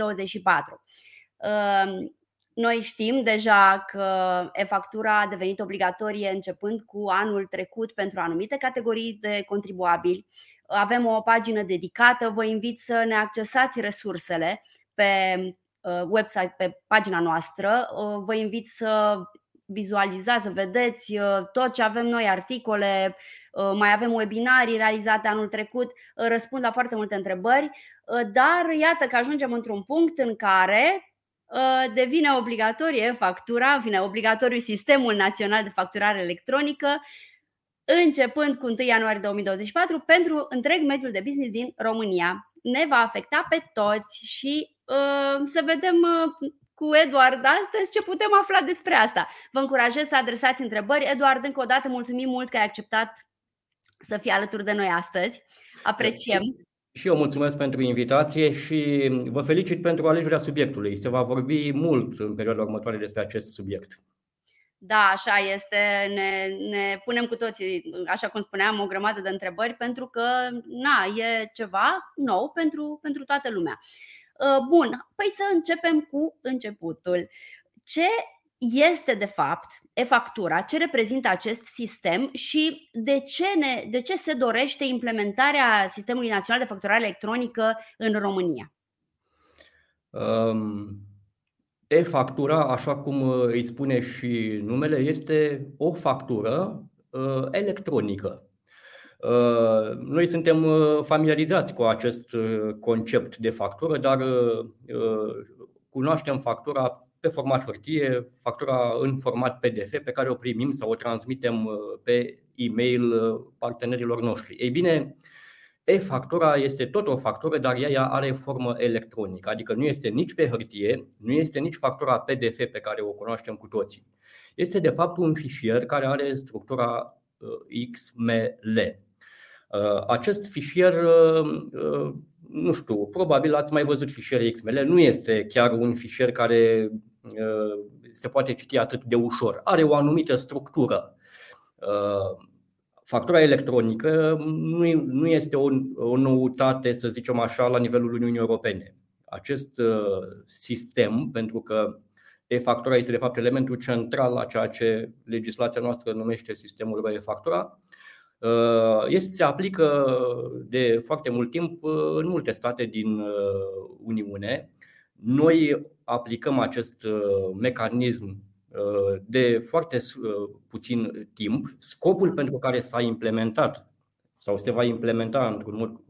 2024. Noi știm deja că e-factura a devenit obligatorie începând cu anul trecut pentru anumite categorii de contribuabili. Avem o pagină dedicată, vă invit să ne accesați resursele pe uh, website, pe pagina noastră. Uh, vă invit să vizualizați, să vedeți uh, tot ce avem noi, articole, mai avem webinarii realizate anul trecut, răspund la foarte multe întrebări, dar iată că ajungem într-un punct în care Uh, devine obligatorie factura, vine obligatoriu sistemul național de facturare electronică începând cu 1 ianuarie 2024 pentru întreg mediul de business din România. Ne va afecta pe toți și uh, să vedem uh, cu Eduard astăzi ce putem afla despre asta. Vă încurajez să adresați întrebări. Eduard, încă o dată mulțumim mult că ai acceptat să fii alături de noi astăzi. Apreciem. Și eu mulțumesc pentru invitație și vă felicit pentru alegerea subiectului. Se va vorbi mult în perioada următoare despre acest subiect. Da, așa este. Ne, ne punem cu toții, așa cum spuneam, o grămadă de întrebări pentru că na, e ceva nou pentru, pentru toată lumea. Uh, bun, păi să începem cu începutul. Ce este de fapt e-factura, ce reprezintă acest sistem și de ce, ne, de ce se dorește implementarea Sistemului Național de Facturare Electronică în România? Um, e-factura, așa cum uh, îi spune și numele, este o factură uh, electronică. Uh, noi suntem uh, familiarizați cu acest uh, concept de factură, dar uh, cunoaștem factura pe format hârtie, factura în format PDF pe care o primim sau o transmitem uh, pe e-mail uh, partenerilor noștri. Ei bine, e-factura este tot o factură, dar ea are formă electronică, adică nu este nici pe hârtie, nu este nici factura PDF pe care o cunoaștem cu toții. Este de fapt un fișier care are structura uh, XML. Acest fișier, nu știu, probabil ați mai văzut fișiere XML, nu este chiar un fișier care Uh, se poate citi atât de ușor. Are o anumită structură. Uh, factura electronică nu este o, o noutate, să zicem așa, la nivelul Uniunii Europene. Acest uh, sistem, pentru că e-factura este de fapt elementul central la ceea ce legislația noastră numește sistemul e-factura, este, se aplică de foarte mult timp în multe state din Uniune. Noi aplicăm acest uh, mecanism uh, de foarte uh, puțin timp. Scopul pentru care s-a implementat sau se va implementa într-un mod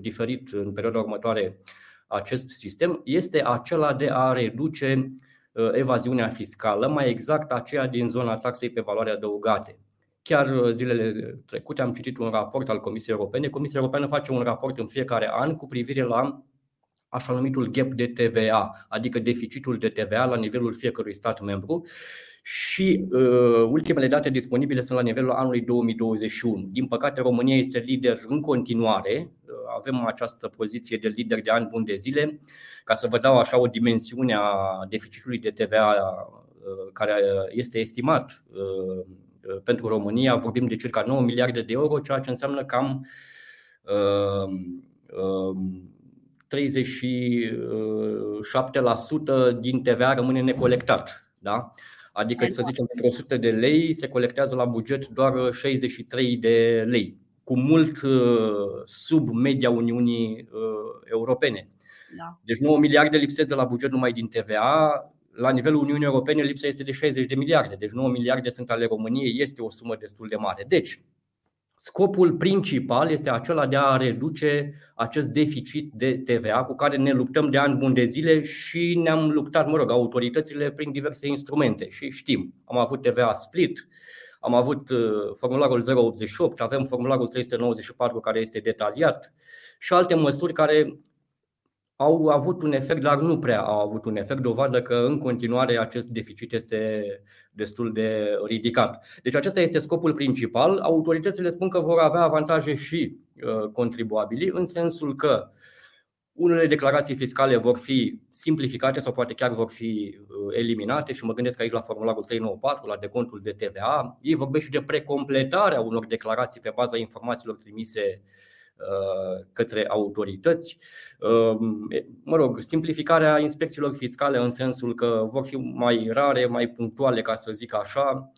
diferit în perioada următoare acest sistem este acela de a reduce evaziunea fiscală, mai exact aceea din zona taxei pe valoare adăugate. Chiar zilele trecute am citit un raport al Comisiei Europene. Comisia Europeană face un raport în fiecare an cu privire la așa numitul gap de TVA, adică deficitul de TVA la nivelul fiecărui stat membru și uh, ultimele date disponibile sunt la nivelul anului 2021. Din păcate, România este lider în continuare. Uh, avem această poziție de lider de ani buni de zile. Ca să vă dau așa o dimensiune a deficitului de TVA uh, care este estimat uh, pentru România, vorbim de circa 9 miliarde de euro, ceea ce înseamnă cam uh, uh, 37% din TVA rămâne necolectat. Da? Adică, să zicem, pentru 100 de lei se colectează la buget doar 63 de lei, cu mult uh, sub media Uniunii uh, Europene. Da. Deci 9 miliarde lipsesc de la buget numai din TVA. La nivelul Uniunii Europene lipsa este de 60 de miliarde, deci 9 miliarde sunt ale României, este o sumă destul de mare. Deci, Scopul principal este acela de a reduce acest deficit de TVA cu care ne luptăm de ani buni de zile și ne-am luptat, mă rog, autoritățile prin diverse instrumente și știm. Am avut TVA split, am avut uh, formularul 088, avem formularul 394 care este detaliat și alte măsuri care au avut un efect, dar nu prea au avut un efect, dovadă că în continuare acest deficit este destul de ridicat. Deci acesta este scopul principal. Autoritățile spun că vor avea avantaje și uh, contribuabili, în sensul că unele declarații fiscale vor fi simplificate sau poate chiar vor fi uh, eliminate și mă gândesc aici la formularul 394, la decontul de TVA. Ei vorbesc și de precompletarea unor declarații pe baza informațiilor trimise către autorități. Mă rog, simplificarea inspecțiilor fiscale în sensul că vor fi mai rare, mai punctuale, ca să zic așa,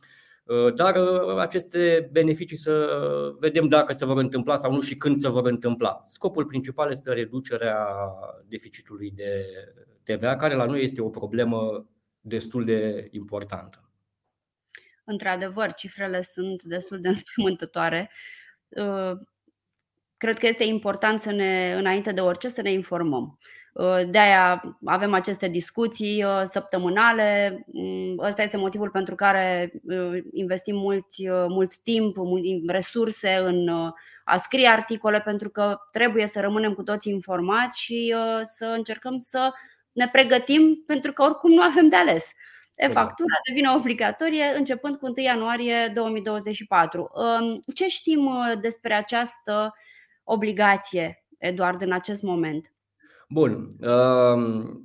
dar aceste beneficii să vedem dacă se vor întâmpla sau nu și când se vor întâmpla. Scopul principal este reducerea deficitului de TVA, care la noi este o problemă destul de importantă. Într-adevăr, cifrele sunt destul de înspăimântătoare. Uh, cred că este important să ne, înainte de orice, să ne informăm. Uh, de aia avem aceste discuții uh, săptămânale. Mm, ăsta este motivul pentru care investim mult, mult timp, mult resurse în a scrie articole, pentru că trebuie să rămânem cu toți informați și să încercăm să ne pregătim, pentru că oricum nu avem de ales. E-factura devine obligatorie începând cu 1 ianuarie 2024. Ce știm uh, despre această obligație, Eduard, în acest moment? Bun. Um,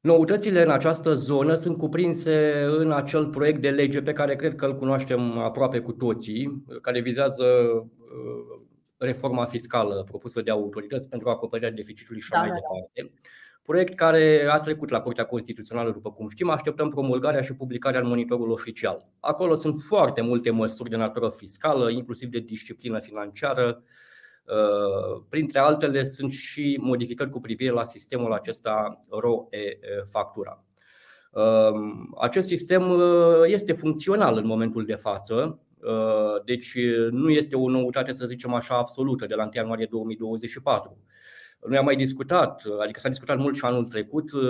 noutățile în această zonă sunt cuprinse în acel proiect de lege pe care cred că îl cunoaștem aproape cu toții, care vizează uh, reforma fiscală propusă de autorități pentru acoperirea deficitului și da, mai da, da. departe. Da proiect care a trecut la Curtea Constituțională, după cum știm, așteptăm promulgarea și publicarea în monitorul oficial. Acolo sunt foarte multe măsuri de natură fiscală, inclusiv de disciplină financiară. Uh, printre altele sunt și modificări cu privire la sistemul acesta RO-e-factura. Uh, acest sistem uh, este funcțional în momentul de față, deci nu este o noutate, să zicem așa, absolută de la 1 ianuarie 2024. Noi am mai discutat, adică s-a discutat mult și anul trecut, uh,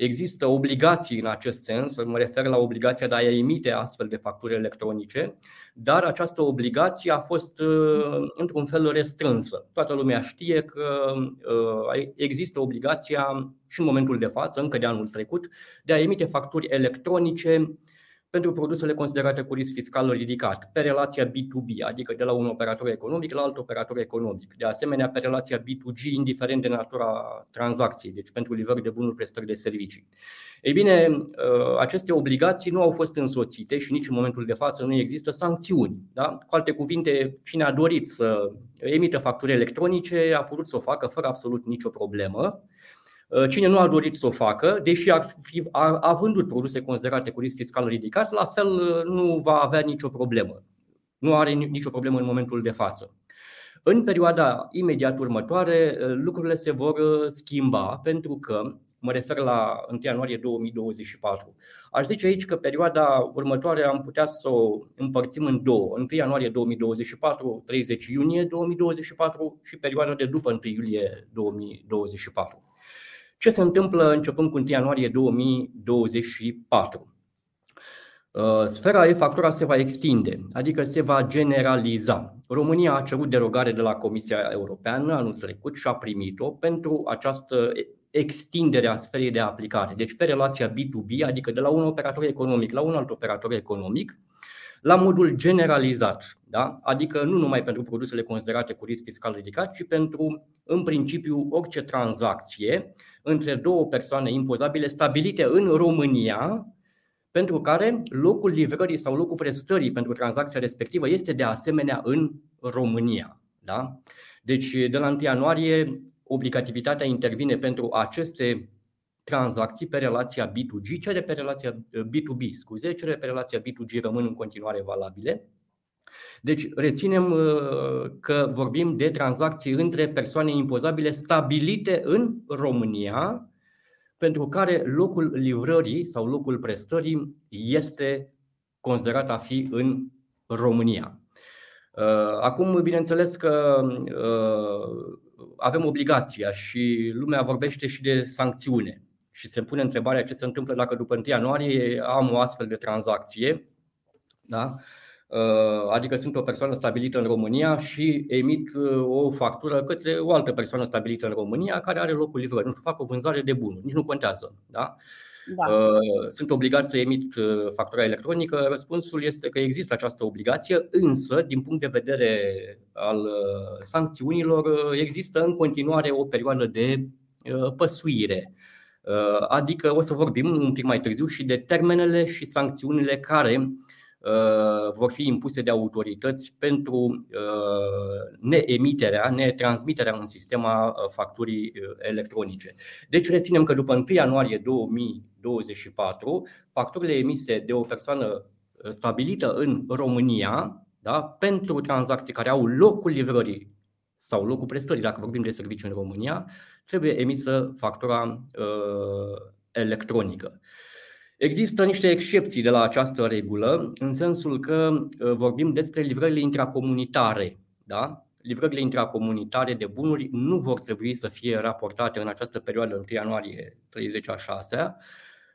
există obligații în acest sens, mă refer la obligația de a emite astfel de facturi electronice, dar această obligație a fost uh, într-un fel restrânsă. Toată lumea știe că uh, există obligația și în momentul de față, încă de anul trecut, de a emite facturi electronice pentru produsele considerate cu risc fiscal ridicat, pe relația B2B, adică de la un operator economic la alt operator economic. De asemenea, pe relația B2G, indiferent de natura tranzacției, deci pentru livrări de bunuri, prestări de servicii. Ei bine, ă, aceste obligații nu au fost însoțite și nici în momentul de față nu există sancțiuni. Da? Cu alte cuvinte, cine a dorit să emită facturi electronice a putut să o facă fără absolut nicio problemă. Uh, cine nu a dorit să o facă, deși ar fi, a, a vândut produse considerate cu risc fiscal ridicat, la fel uh, nu va avea nicio problemă. Nu are nicio problemă în momentul de față. În perioada imediat următoare, uh, lucrurile se vor schimba pentru că, mă refer la 1 ianuarie 2024, aș zice aici că perioada următoare am putea să o împărțim în două. 1 ianuarie 2024, 30 iunie 2024 și perioada de după 1 iulie 2024. Ce se întâmplă începând cu 1 ianuarie 2024? Uh, sfera e-factura se va extinde, adică se va generaliza. România a cerut derogare de la Comisia Europeană anul trecut și a primit-o pentru această extindere a sferei de aplicare. Deci pe relația B2B, adică de la un operator economic la un alt operator economic, la modul generalizat, da? adică nu numai pentru produsele considerate cu risc fiscal ridicat, ci pentru, în principiu, orice tranzacție între două persoane impozabile stabilite în România, pentru care locul livrării sau locul prestării pentru tranzacția respectivă este de asemenea în România. Da? Deci, de la 1 ianuarie, obligativitatea intervine pentru aceste tranzacții pe relația B2G, cele pe relația B2B, scuze, cele pe relația B2G rămân în continuare valabile. Deci reținem uh, că vorbim de tranzacții între persoane impozabile stabilite în România, pentru care locul livrării sau locul prestării este considerat a fi în România. Uh, acum, bineînțeles că uh, avem obligația și lumea vorbește și de sancțiune și se pune întrebarea ce se întâmplă dacă după 1 ianuarie am o astfel de tranzacție. Da? Uh, adică sunt o persoană stabilită în România și emit uh, o factură către o altă persoană stabilită în România care are locul livrării. Nu știu, fac o vânzare de bunuri, nici nu contează. Da? Da. Uh, sunt obligat să emit factura electronică. Răspunsul este că există această obligație, însă, din punct de vedere al sancțiunilor, există în continuare o perioadă de păsuire. Adică o să vorbim un pic mai târziu și de termenele și sancțiunile care vor fi impuse de autorități pentru neemiterea, netransmiterea în sistem a facturii electronice. Deci reținem că după 1 ianuarie 2024, facturile emise de o persoană stabilită în România da, pentru tranzacții care au locul livrării sau locul prestării, dacă vorbim de serviciu în România, trebuie emisă factura uh, electronică. Există niște excepții de la această regulă, în sensul că uh, vorbim despre livrările intracomunitare. Da? Livrările intracomunitare de bunuri nu vor trebui să fie raportate în această perioadă, 1 ianuarie 30 a 6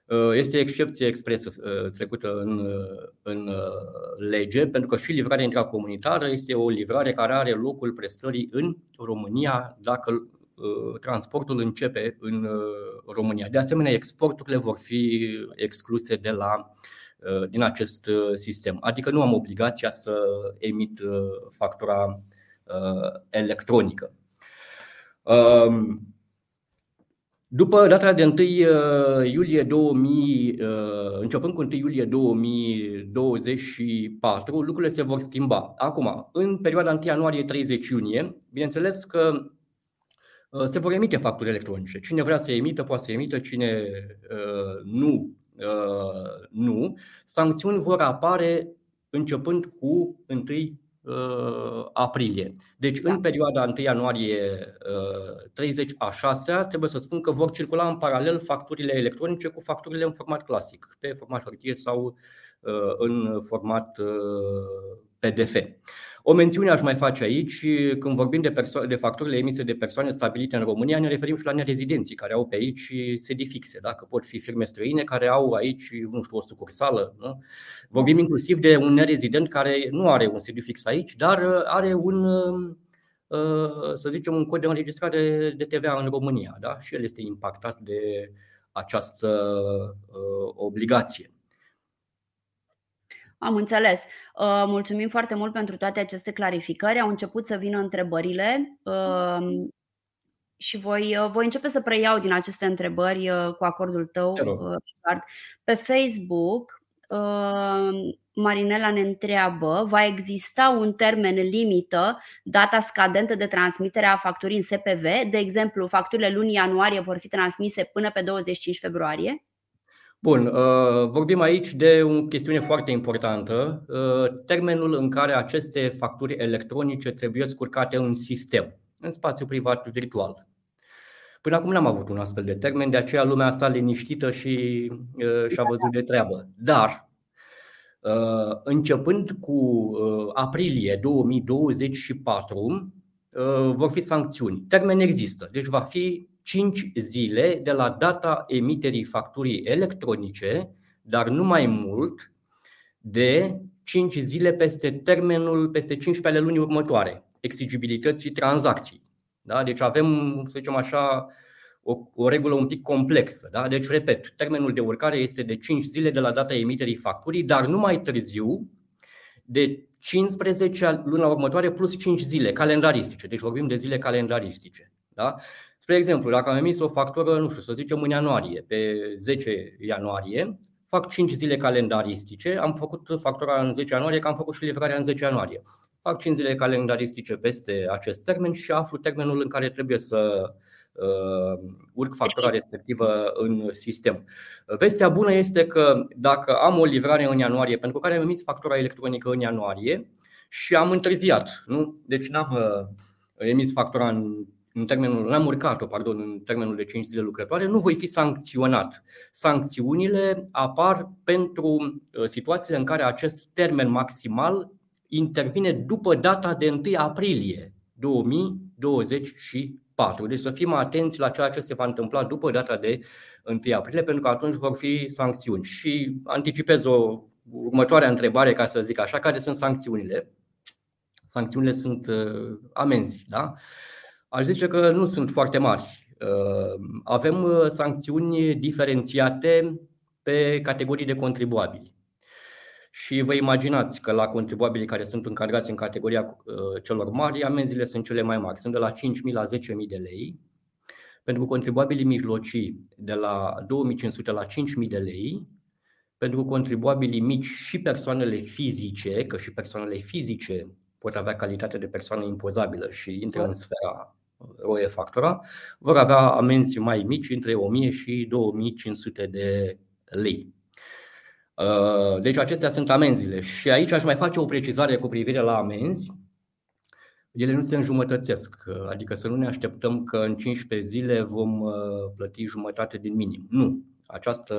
Uh, este excepție expresă uh, trecută în, uh, în lege, pentru că și livrarea intracomunitară este o livrare care are locul prestării în România dacă transportul începe în România. De asemenea, exporturile vor fi excluse de la, din acest sistem. Adică nu am obligația să emit factura electronică. Um, după data de 1 uh, iulie 2000, uh, începând cu 1 iulie 2024, lucrurile se vor schimba. Acum, în perioada 1 ianuarie 30 iunie, bineînțeles că uh, se vor emite facturi electronice. Cine vrea să emită, poate să emită, cine nu, nu. Sancțiuni vor apare începând cu 1 Uh, aprilie. Deci da. în perioada 1 ianuarie 30 uh, a 6 trebuie să spun că vor circula în paralel facturile electronice cu facturile în format clasic, pe format hârtie sau uh, în format PDF. O mențiune aș mai face aici, când vorbim de, perso- de facturile emise de persoane stabilite în România, ne referim și la nerezidenții care au pe aici sedii fixe, dacă pot fi firme străine care au aici, nu știu, o sucursală. Nu? Vorbim inclusiv de un nerezident care nu are un sediu fix aici, dar are un, uh, să zicem, un cod de înregistrare de TVA în România da? și el este impactat de această uh, obligație. Am înțeles. Uh, mulțumim foarte mult pentru toate aceste clarificări. Au început să vină întrebările uh, și voi, uh, voi începe să preiau din aceste întrebări cu acordul tău, Richard. Pe Facebook, Marinela ne întreabă, va exista un termen limită, data scadentă de transmitere a facturii în SPV? De exemplu, facturile lunii ianuarie vor fi transmise până pe 25 februarie? Bun, uh, vorbim aici de o chestiune foarte importantă, uh, termenul în care aceste facturi electronice trebuie scurcate în sistem, în spațiu privat virtual. Până acum n-am avut un astfel de termen, de aceea lumea asta liniștită și uh, și-a văzut de treabă. Dar, începând cu aprilie 2024, vor fi sancțiuni. Termen există, deci va fi 5 zile de la data emiterii facturii electronice, dar nu mai mult de 5 zile peste termenul, peste 15 ale lunii următoare, exigibilității tranzacției. Da? Deci avem, să zicem așa, o, o regulă un pic complexă. Da? Deci, repet, termenul de urcare este de 5 zile de la data emiterii facturii, dar nu mai târziu de 15 luna următoare plus 5 zile calendaristice. Deci vorbim de zile calendaristice. Da? Spre exemplu, dacă am emis o factură, nu știu, să zicem în ianuarie, pe 10 ianuarie, fac 5 zile calendaristice, am făcut factura în 10 ianuarie, că am făcut și livrarea în 10 ianuarie. Fac 5 zile calendaristice peste acest termen și aflu termenul în care trebuie să uh, urc factura respectivă în sistem. Vestea bună este că dacă am o livrare în ianuarie, pentru care am emis factura electronică în ianuarie și am întârziat, nu? deci n-am uh, emis factura în în termenul, n-am urcat-o, pardon, în termenul de 5 zile lucrătoare, nu voi fi sancționat. Sancțiunile apar pentru uh, situațiile în care acest termen maximal intervine după data de 1 aprilie 2024. Deci să fim atenți la ceea ce se va întâmpla după data de 1 aprilie, pentru că atunci vor fi sancțiuni. Și anticipez o următoarea întrebare, ca să zic așa, care sunt sancțiunile? Sancțiunile sunt uh, amenzi, da? Aș zice că nu sunt foarte mari. Uh, avem uh, sancțiuni diferențiate pe categorii de contribuabili. Și vă imaginați că la contribuabilii care sunt încadrați în categoria uh, celor mari, amenziile sunt cele mai mari. Sunt de la 5.000 la 10.000 de lei. Pentru contribuabilii mijlocii, de la 2.500 la 5.000 de lei. pentru contribuabilii mici și persoanele fizice, că și persoanele fizice pot avea calitate de persoană impozabilă și intră în sfera ROE factura, vor avea amenzi mai mici între 1000 și 2500 de lei. Uh, deci acestea sunt amenziile și aici aș mai face o precizare cu privire la amenzi. Ele nu se înjumătățesc, uh, adică să nu ne așteptăm că în 15 zile vom uh, plăti jumătate din minim. Nu, această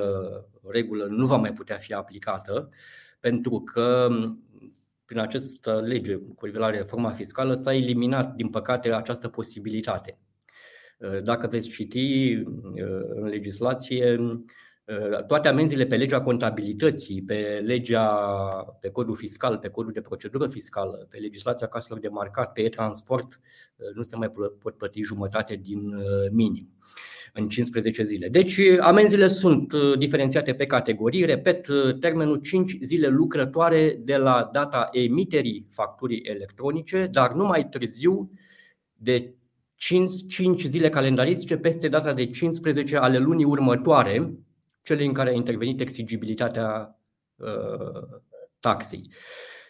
regulă nu va mai putea fi aplicată pentru că prin această lege cu privire la reforma fiscală s-a eliminat, din păcate, această posibilitate. Dacă veți citi în legislație, toate amenziile pe legea contabilității, pe legea, pe codul fiscal, pe codul de procedură fiscală, pe legislația caselor de marcat, pe e-transport, nu se mai pot plăti jumătate din minim în 15 zile. Deci amenziile sunt uh, diferențiate pe categorii, repet, uh, termenul 5 zile lucrătoare de la data emiterii facturii electronice, dar nu mai târziu de 5, 5 zile calendaristice peste data de 15 ale lunii următoare, cele în care a intervenit exigibilitatea uh, taxei.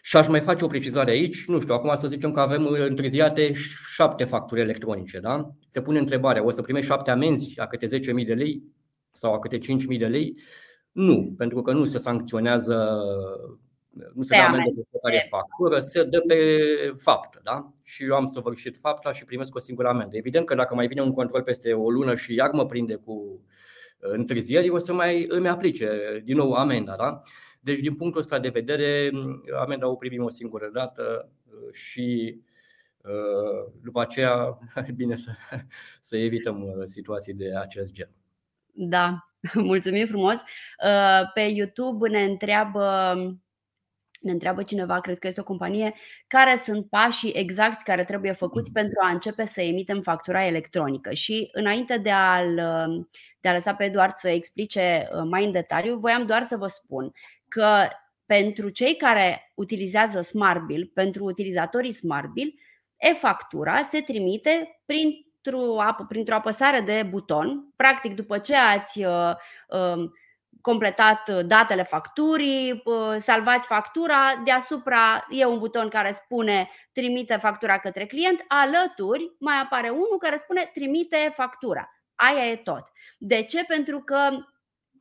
Și aș mai face o precizare aici, nu știu, acum să zicem că avem întârziate șapte facturi electronice, da? Se pune întrebarea, o să primești șapte amenzi a câte 10.000 de lei sau a câte 5.000 de lei? Nu, pentru că nu se sancționează, nu se dă amendă pe fiecare factură, se dă pe faptă, da? Și eu am săvârșit fapta și primesc o singură amendă. Evident că dacă mai vine un control peste o lună și iar mă prinde cu întârzieri, o să mai îmi aplice din nou amenda, da? Deci, din punctul ăsta de vedere, amenda o primim o singură dată uh, și uh, după aceea e bine să, să evităm uh, situații de acest gen. Da, mulțumim frumos. Pe YouTube ne întreabă ne întreabă cineva, cred că este o companie, care sunt pașii exacti care trebuie făcuți pentru a începe să emitem factura electronică. Și înainte de a-l, de a lăsa pe Eduard să explice mai în detaliu, voiam doar să vă spun că pentru cei care utilizează Smart Bill, pentru utilizatorii Smart Bill, e-factura se trimite printr-o, printr-o apăsare de buton. Practic, după ce ați uh, uh, completat datele facturii, uh, salvați factura, deasupra e un buton care spune trimite factura către client, alături mai apare unul care spune trimite factura. Aia e tot. De ce? Pentru că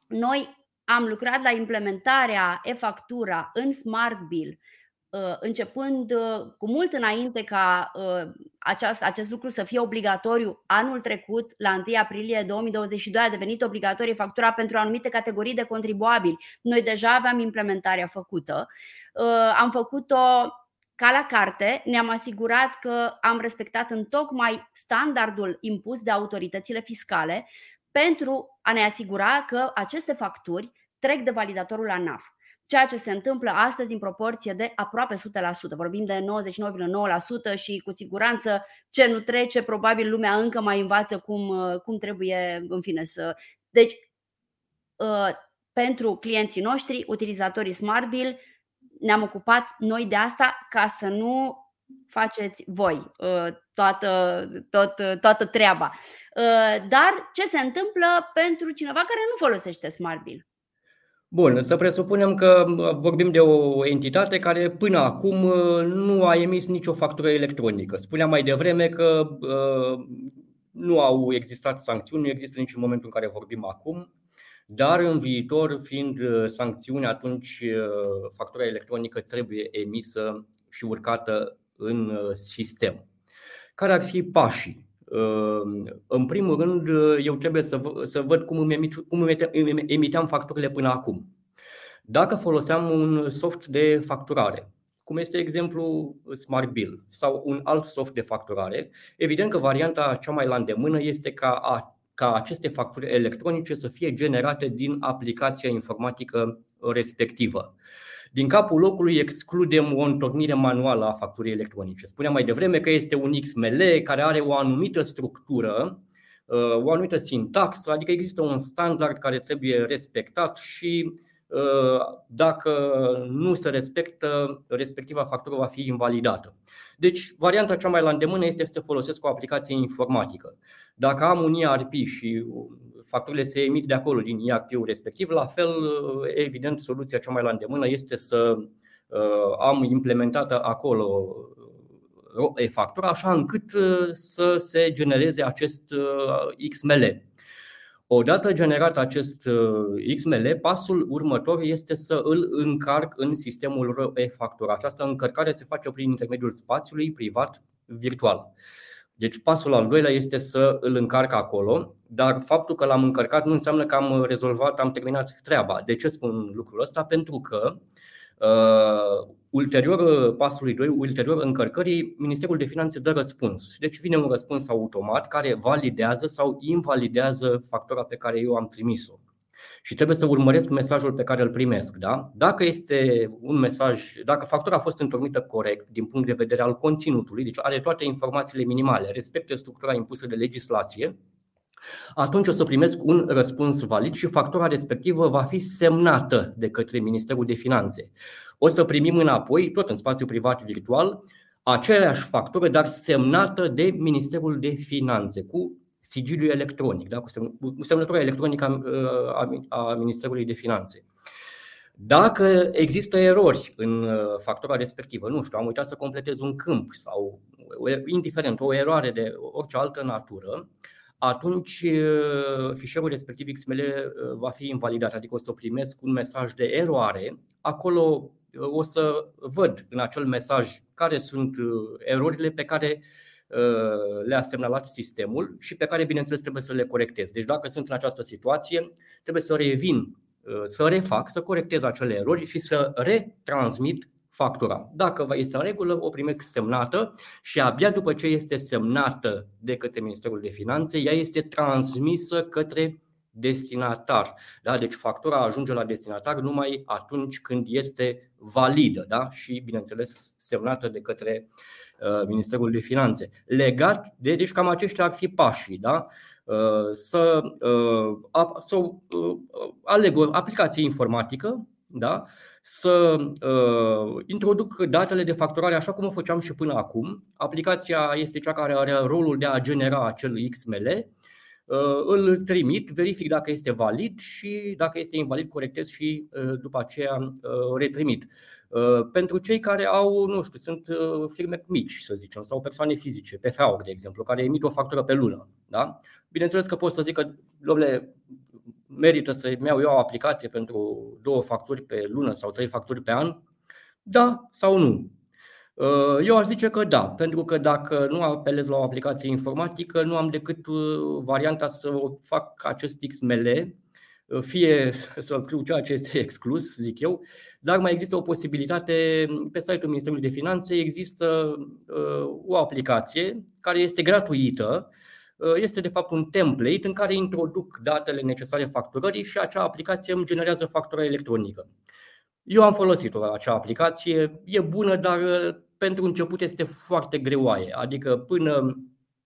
noi am lucrat la implementarea e-factura în Smart Bill, uh, începând uh, cu mult înainte ca uh, acest, acest lucru să fie obligatoriu anul trecut, la 1 aprilie 2022 a devenit obligatorie factura pentru anumite categorii de contribuabili. Noi deja aveam implementarea făcută. Am făcut-o ca la carte, ne-am asigurat că am respectat în tocmai standardul impus de autoritățile fiscale pentru a ne asigura că aceste facturi trec de validatorul ANAF. Ceea ce se întâmplă astăzi în proporție de aproape 100%. Vorbim de 99,9% și cu siguranță ce nu trece, probabil lumea încă mai învață cum, cum trebuie, în fine, să. Deci, uh, pentru clienții noștri, utilizatorii SmartBill, ne-am ocupat noi de asta ca să nu faceți voi uh, toată, tot, toată treaba. Uh, dar ce se întâmplă pentru cineva care nu folosește SmartBill? Bun, să presupunem că vorbim de o entitate care până acum nu a emis nicio factură electronică. Spuneam mai devreme că nu au existat sancțiuni, nu există nici în momentul în care vorbim acum, dar în viitor, fiind sancțiuni, atunci factura electronică trebuie emisă și urcată în sistem. Care ar fi pașii? În primul rând, eu trebuie să, să văd cum îmi, emit, cum îmi emiteam facturile până acum. Dacă foloseam un soft de facturare, cum este exemplu Smart Bill sau un alt soft de facturare, evident că varianta cea mai la îndemână este ca, a, ca aceste facturi electronice să fie generate din aplicația informatică respectivă. Din capul locului excludem o întornire manuală a facturii electronice. Spuneam mai devreme că este un XML care are o anumită structură, uh, o anumită sintaxă, adică există un standard care trebuie respectat și dacă nu se respectă, respectiva factură va fi invalidată. Deci, varianta cea mai la îndemână este să folosesc o aplicație informatică. Dacă am un ERP și facturile se emit de acolo, din ERP-ul respectiv, la fel, evident, soluția cea mai la îndemână este să am implementată acolo e-factura, așa încât să se genereze acest XML. Odată generat acest uh, XML, pasul următor este să îl încarc în sistemul e-factura. Această încărcare se face prin intermediul spațiului privat virtual. Deci pasul al doilea este să îl încarc acolo, dar faptul că l-am încărcat nu înseamnă că am rezolvat, am terminat treaba. De ce spun lucrul ăsta? Pentru că uh, ulterior uh, pasului 2, ulterior încărcării, Ministerul de Finanțe dă răspuns. Deci vine un răspuns automat care validează sau invalidează factura pe care eu am trimis-o. Și trebuie să urmăresc mesajul pe care îl primesc. Da? Dacă este un mesaj, dacă factura a fost întocmită corect din punct de vedere al conținutului, deci are toate informațiile minimale, respectă structura impusă de legislație, atunci o să primesc un răspuns valid și factura respectivă va fi semnată de către Ministerul de Finanțe. O să primim înapoi, tot în spațiu privat virtual, aceeași factură, dar semnată de Ministerul de Finanțe, cu sigiliu electronic, da? cu semnătura electronică a Ministerului de Finanțe. Dacă există erori în uh, factura respectivă, nu știu, am uitat să completez un câmp sau, indiferent, o eroare de orice altă natură, atunci fișierul respectiv XML va fi invalidat, adică o să primesc un mesaj de eroare. Acolo o să văd în acel mesaj care sunt erorile pe care le-a semnalat sistemul și pe care, bineînțeles, trebuie să le corectez. Deci, dacă sunt în această situație, trebuie să revin, să refac, să corectez acele erori și să retransmit factura. Dacă este în regulă, o primesc semnată și abia după ce este semnată de către Ministerul de Finanțe, ea este transmisă către destinatar. Da? Deci factura ajunge la destinatar numai atunci când este validă da? și, bineînțeles, semnată de către uh, Ministerul de Finanțe. Legat de, deci cam aceștia ar fi pașii. Da? Uh, să, uh, să uh, aleg o aplicație informatică da? să uh, introduc datele de facturare așa cum o făceam și până acum. Aplicația este cea care are rolul de a genera acel XML. Uh, îl trimit, verific dacă este valid și dacă este invalid, corectez și uh, după aceea uh, retrimit. Uh, pentru cei care au, nu știu, sunt uh, firme mici, să zicem, sau persoane fizice, pe uri de exemplu, care emit o factură pe lună. Da? Bineînțeles că pot să zic că, domnule, merită să-mi iau eu o aplicație pentru două facturi pe lună sau trei facturi pe an? Da sau nu? Uh, eu aș zice că da, pentru că dacă nu apelez la o aplicație informatică, nu am decât uh, varianta să fac acest XML, uh, fie să scriu ceea ce este exclus, zic eu, dar mai există o posibilitate, pe site-ul Ministerului de Finanțe există o aplicație care este gratuită, Uh, este de fapt un template în care introduc datele necesare facturării și acea aplicație îmi generează factura electronică. Eu am folosit acea aplicație, e bună, dar uh, pentru început este foarte greoaie. Adică până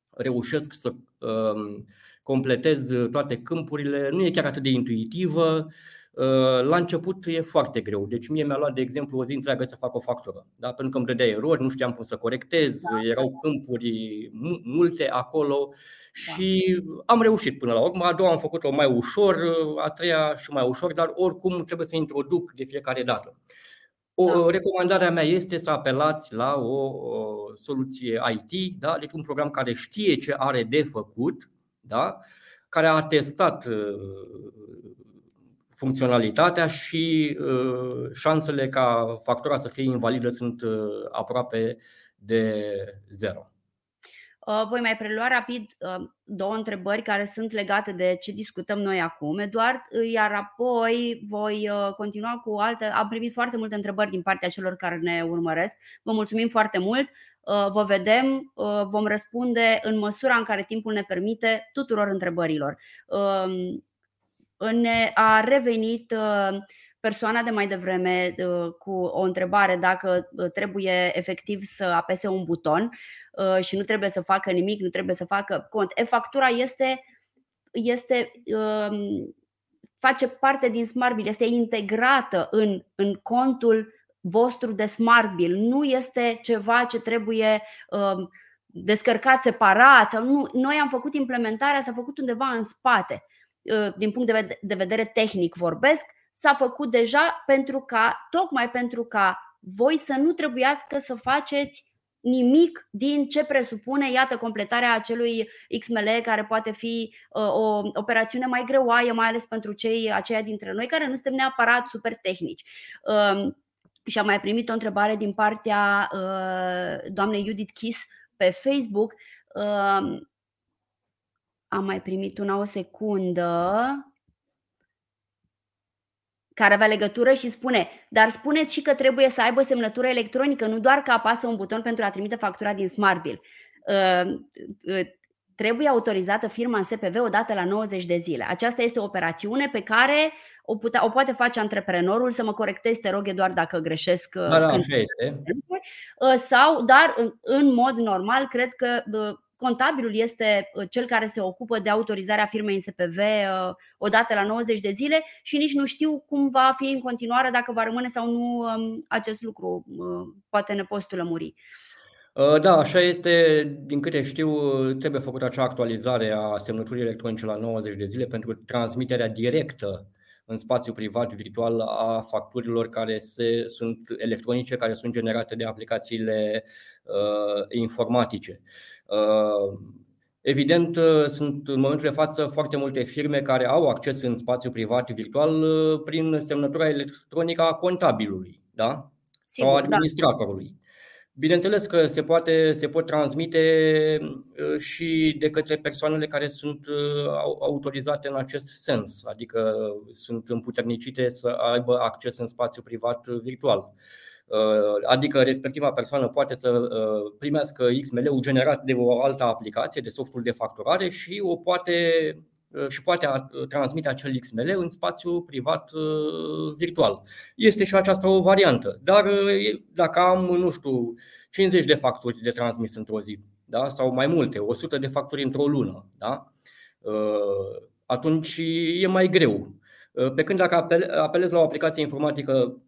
reușesc să um, completez toate câmpurile, nu e chiar atât de intuitivă. Uh, la început e foarte greu. Deci mie mi-a luat, de exemplu, o zi întreagă să fac o factură. Da? Pentru că îmi dădea erori, nu știam cum să corectez, da. erau câmpuri multe acolo și da. am reușit până la urmă. A doua am făcut-o mai ușor, a treia și mai ușor, dar oricum trebuie să introduc de fiecare dată. O da. recomandare a mea este să apelați la o, o soluție IT, da? deci un program care știe ce are de făcut, da? care a testat funcționalitatea și uh, șansele ca factura să fie invalidă sunt uh, aproape de zero. Uh, voi mai prelua rapid două întrebări care sunt legate de ce discutăm noi acum, Eduard, iar apoi voi continua cu alte. Am primit foarte multe întrebări din partea celor care ne urmăresc. Vă mulțumim foarte mult. Vă vedem, vom răspunde în măsura în care timpul ne permite tuturor întrebărilor. Ne a revenit uh, persoana de mai devreme uh, cu o întrebare dacă uh, trebuie efectiv să apese un buton și nu trebuie să facă nimic, nu trebuie să facă cont. E-factura este, este um, face parte din Smart Bill, este integrată în, în contul vostru de Smart Bill. Nu este ceva ce trebuie uh, descărcat separat. Sau nu. Noi am făcut implementarea, s-a făcut undeva în spate. Uh, din punct de vedere tehnic vorbesc, s-a făcut deja pentru ca, tocmai pentru ca voi să nu trebuiască să faceți nimic din ce presupune, iată, completarea acelui XML care poate fi uh, o operațiune mai greoaie, mai ales pentru cei aceia dintre noi care nu suntem neapărat super tehnici. Um, și am mai primit o întrebare din partea uh, doamnei Judith Kiss pe Facebook. Um, am mai primit una o secundă care avea legătură și spune, dar spuneți și că trebuie să aibă semnătură electronică, nu doar că apasă un buton pentru a trimite factura din SmartBill. Uh, uh, trebuie autorizată firma în SPV odată la 90 de zile. Aceasta este o operațiune pe care o, putea, o poate face antreprenorul, să mă corectezi, te rog, doar dacă greșesc. Uh, da, da, așa este. Sau, dar în, în mod normal, cred că contabilul este uh, cel care se ocupă de autorizarea firmei în SPV uh, odată la 90 de zile și nici nu știu cum va fi în continuare, dacă va rămâne sau nu um, acest lucru. Uh, poate ne poți tu lămuri. Da, așa este. Din câte știu, trebuie făcută acea actualizare a semnăturii electronice la 90 de zile pentru transmiterea directă în spațiu privat virtual a facturilor care se, sunt electronice, care sunt generate de aplicațiile uh, informatice. Uh, evident, uh, sunt în momentul de față foarte multe firme care au acces în spațiu privat virtual uh, prin semnătura electronică a contabilului da? Sigur, sau da. administratorului. Da. Bineînțeles că se, poate, se pot transmite și de către persoanele care sunt autorizate în acest sens, adică sunt împuternicite să aibă acces în spațiu privat virtual. Uh, adică respectiva persoană poate să uh, primească XML-ul generat de o altă aplicație, de softul de facturare și o poate uh, și poate transmite acel XML în spațiu privat virtual. Este și aceasta o variantă, dar dacă am, nu știu, 50 de facturi de transmis într-o zi da? sau mai multe, 100 de facturi într-o lună, da? atunci e mai greu. Pe când dacă apelezi la o aplicație informatică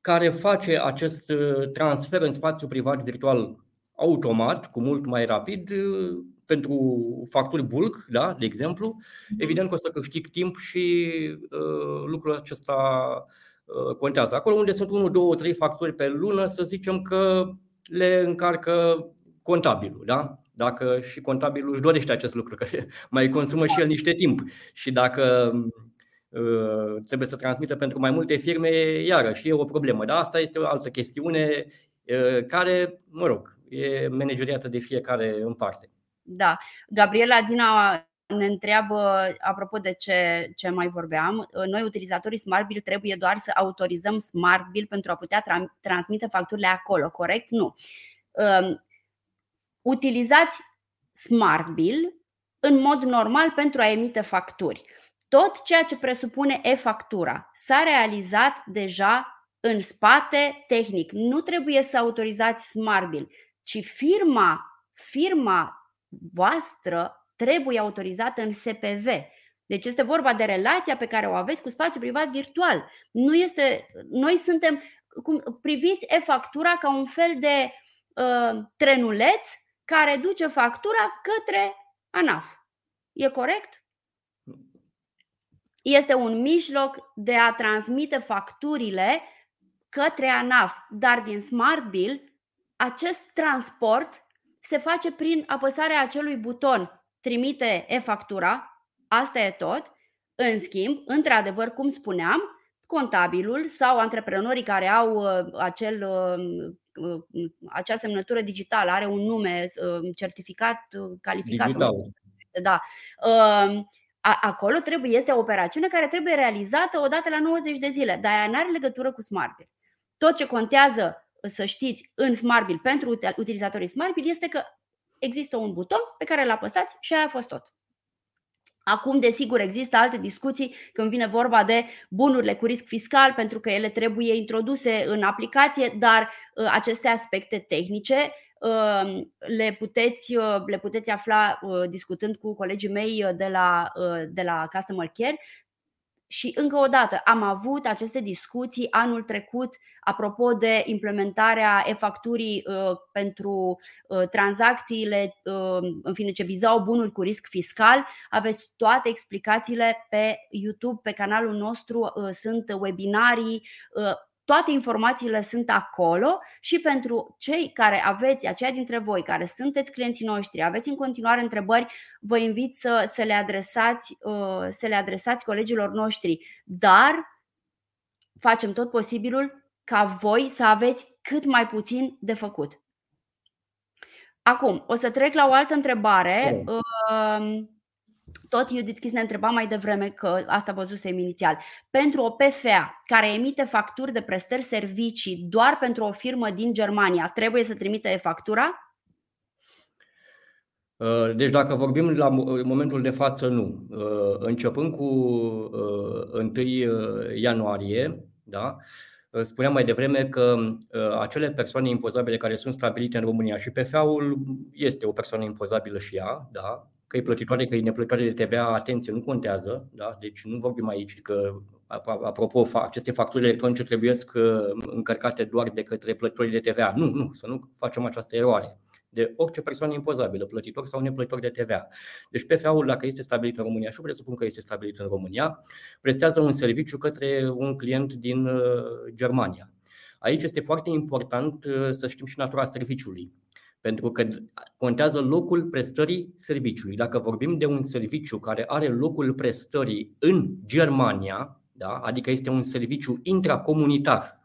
care face acest uh, transfer în spațiu privat virtual automat, cu mult mai rapid, uh, pentru facturi bulk, da, de exemplu, mhm. evident că o să câștig timp și uh, lucrul acesta uh, contează. Acolo unde sunt 1, 2, 3 facturi pe lună, să zicem că le încarcă contabilul, da? Dacă și contabilul își dorește acest lucru, că mai consumă și el niște timp. Și dacă Uh, trebuie să transmită pentru mai multe firme, iarăși e o problemă. Dar asta este o altă chestiune uh, care, mă rog, e manageriată de fiecare în parte. Da. Gabriela Dina ne întreabă, apropo de ce, ce mai vorbeam, uh, noi utilizatorii SmartBill trebuie doar să autorizăm SmartBill pentru a putea tra- transmite facturile acolo, corect? Nu. Um, utilizați SmartBill în mod normal pentru a emite facturi. Tot ceea ce presupune e-factura s-a realizat deja în spate tehnic. Nu trebuie să autorizați SmartBill, ci firma, firma voastră trebuie autorizată în SPV. Deci este vorba de relația pe care o aveți cu spațiul privat virtual. Nu este, noi suntem, cum, priviți e-factura ca un fel de uh, trenuleț care duce factura către ANAF. E corect? este un mijloc de a transmite facturile către ANAF, dar din Smart Bill acest transport se face prin apăsarea acelui buton trimite e-factura, asta e tot. În schimb, într-adevăr, cum spuneam, contabilul sau antreprenorii care au uh, acel, uh, uh, acea semnătură digitală, are un nume certificat calificat. Digital. Da acolo trebuie, este o operațiune care trebuie realizată odată la 90 de zile, dar ea nu are legătură cu SmartBill. Tot ce contează să știți în SmartBill pentru utilizatorii SmartBill este că există un buton pe care îl apăsați și aia a fost tot. Acum, desigur, există alte discuții când vine vorba de bunurile cu risc fiscal, pentru că ele trebuie introduse în aplicație, dar uh, aceste aspecte tehnice le puteți, le puteți afla discutând cu colegii mei de la, de la Customer Care și încă o dată, am avut aceste discuții anul trecut apropo de implementarea e-facturii uh, pentru uh, tranzacțiile uh, în fine, ce vizau bunuri cu risc fiscal. Aveți toate explicațiile pe YouTube, pe canalul nostru, uh, sunt webinarii. Uh, toate informațiile sunt acolo și pentru cei care aveți, aceia dintre voi care sunteți clienții noștri, aveți în continuare întrebări, vă invit să, să, le, adresați, uh, să le adresați colegilor noștri. Dar facem tot posibilul ca voi să aveți cât mai puțin de făcut. Acum, o să trec la o altă întrebare. Oh. Tot Judith Chis ne întreba mai devreme că asta văzusem inițial. Pentru o PFA care emite facturi de prestări servicii doar pentru o firmă din Germania, trebuie să trimită e-factura? Uh, deci dacă vorbim la momentul de față, nu. Uh, începând cu 1 uh, ianuarie, da, spuneam mai devreme că acele persoane impozabile care sunt stabilite în România și PFA-ul este o persoană impozabilă și ea, da, că e plătitoare, că e neplătitoare de TVA, atenție, nu contează. Da? Deci nu vorbim aici că, apropo, aceste facturi electronice trebuie încărcate doar de către plătitorii de TVA. Nu, nu, să nu facem această eroare de orice persoană impozabilă, plătitor sau neplătitor de TVA. Deci PFA-ul, dacă este stabilit în România și presupun că este stabilit în România, prestează un serviciu către un client din uh, Germania. Aici este foarte important uh, să știm și natura serviciului. Pentru că contează locul prestării serviciului. Dacă vorbim de un serviciu care are locul prestării în Germania, da? adică este un serviciu intracomunitar,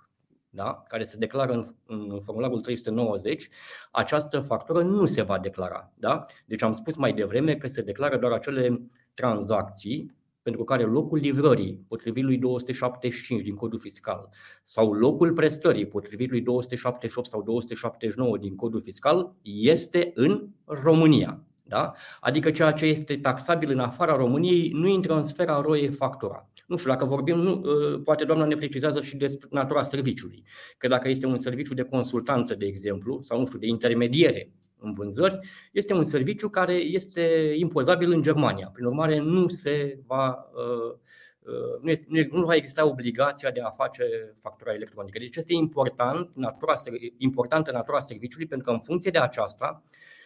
da? care se declară în, în formularul 390, această factură nu se va declara. Da? Deci am spus mai devreme că se declară doar acele tranzacții pentru care locul livrării, potrivit lui 275 din codul fiscal, sau locul prestării, potrivit lui 278 sau 279 din codul fiscal, este în România. Da? Adică ceea ce este taxabil în afara României nu intră în sfera roie factura. Nu știu, dacă vorbim, nu, ă, poate doamna ne precizează și despre natura serviciului. Că dacă este un serviciu de consultanță, de exemplu, sau nu știu, de intermediere în vânzări, este un serviciu care este impozabil în Germania. Prin urmare, nu se va uh, uh, nu, este, nu va exista obligația de a face factura electronică. Deci este important natura, importantă natura serviciului pentru că în funcție de aceasta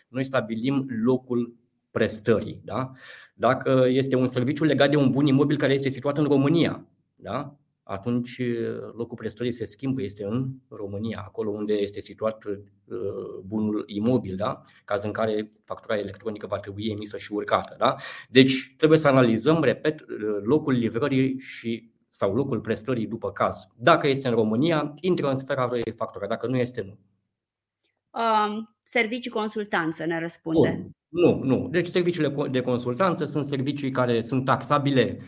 noi stabilim locul prestării. Da? Dacă este un serviciu legat de un bun imobil care este situat în România, da? Atunci uh, locul prestării se schimbă, este în România, acolo unde este situat uh, bunul imobil, da? caz în care factura electronică va trebui emisă și urcată. Da? Deci trebuie să analizăm, repet, uh, locul livrării și sau locul prestării după caz. Dacă este în România, intră în sfera lui factura, dacă nu este, nu. Um, servicii consultanță ne răspunde. Bun. Nu, nu. Deci serviciile de consultanță sunt servicii care sunt taxabile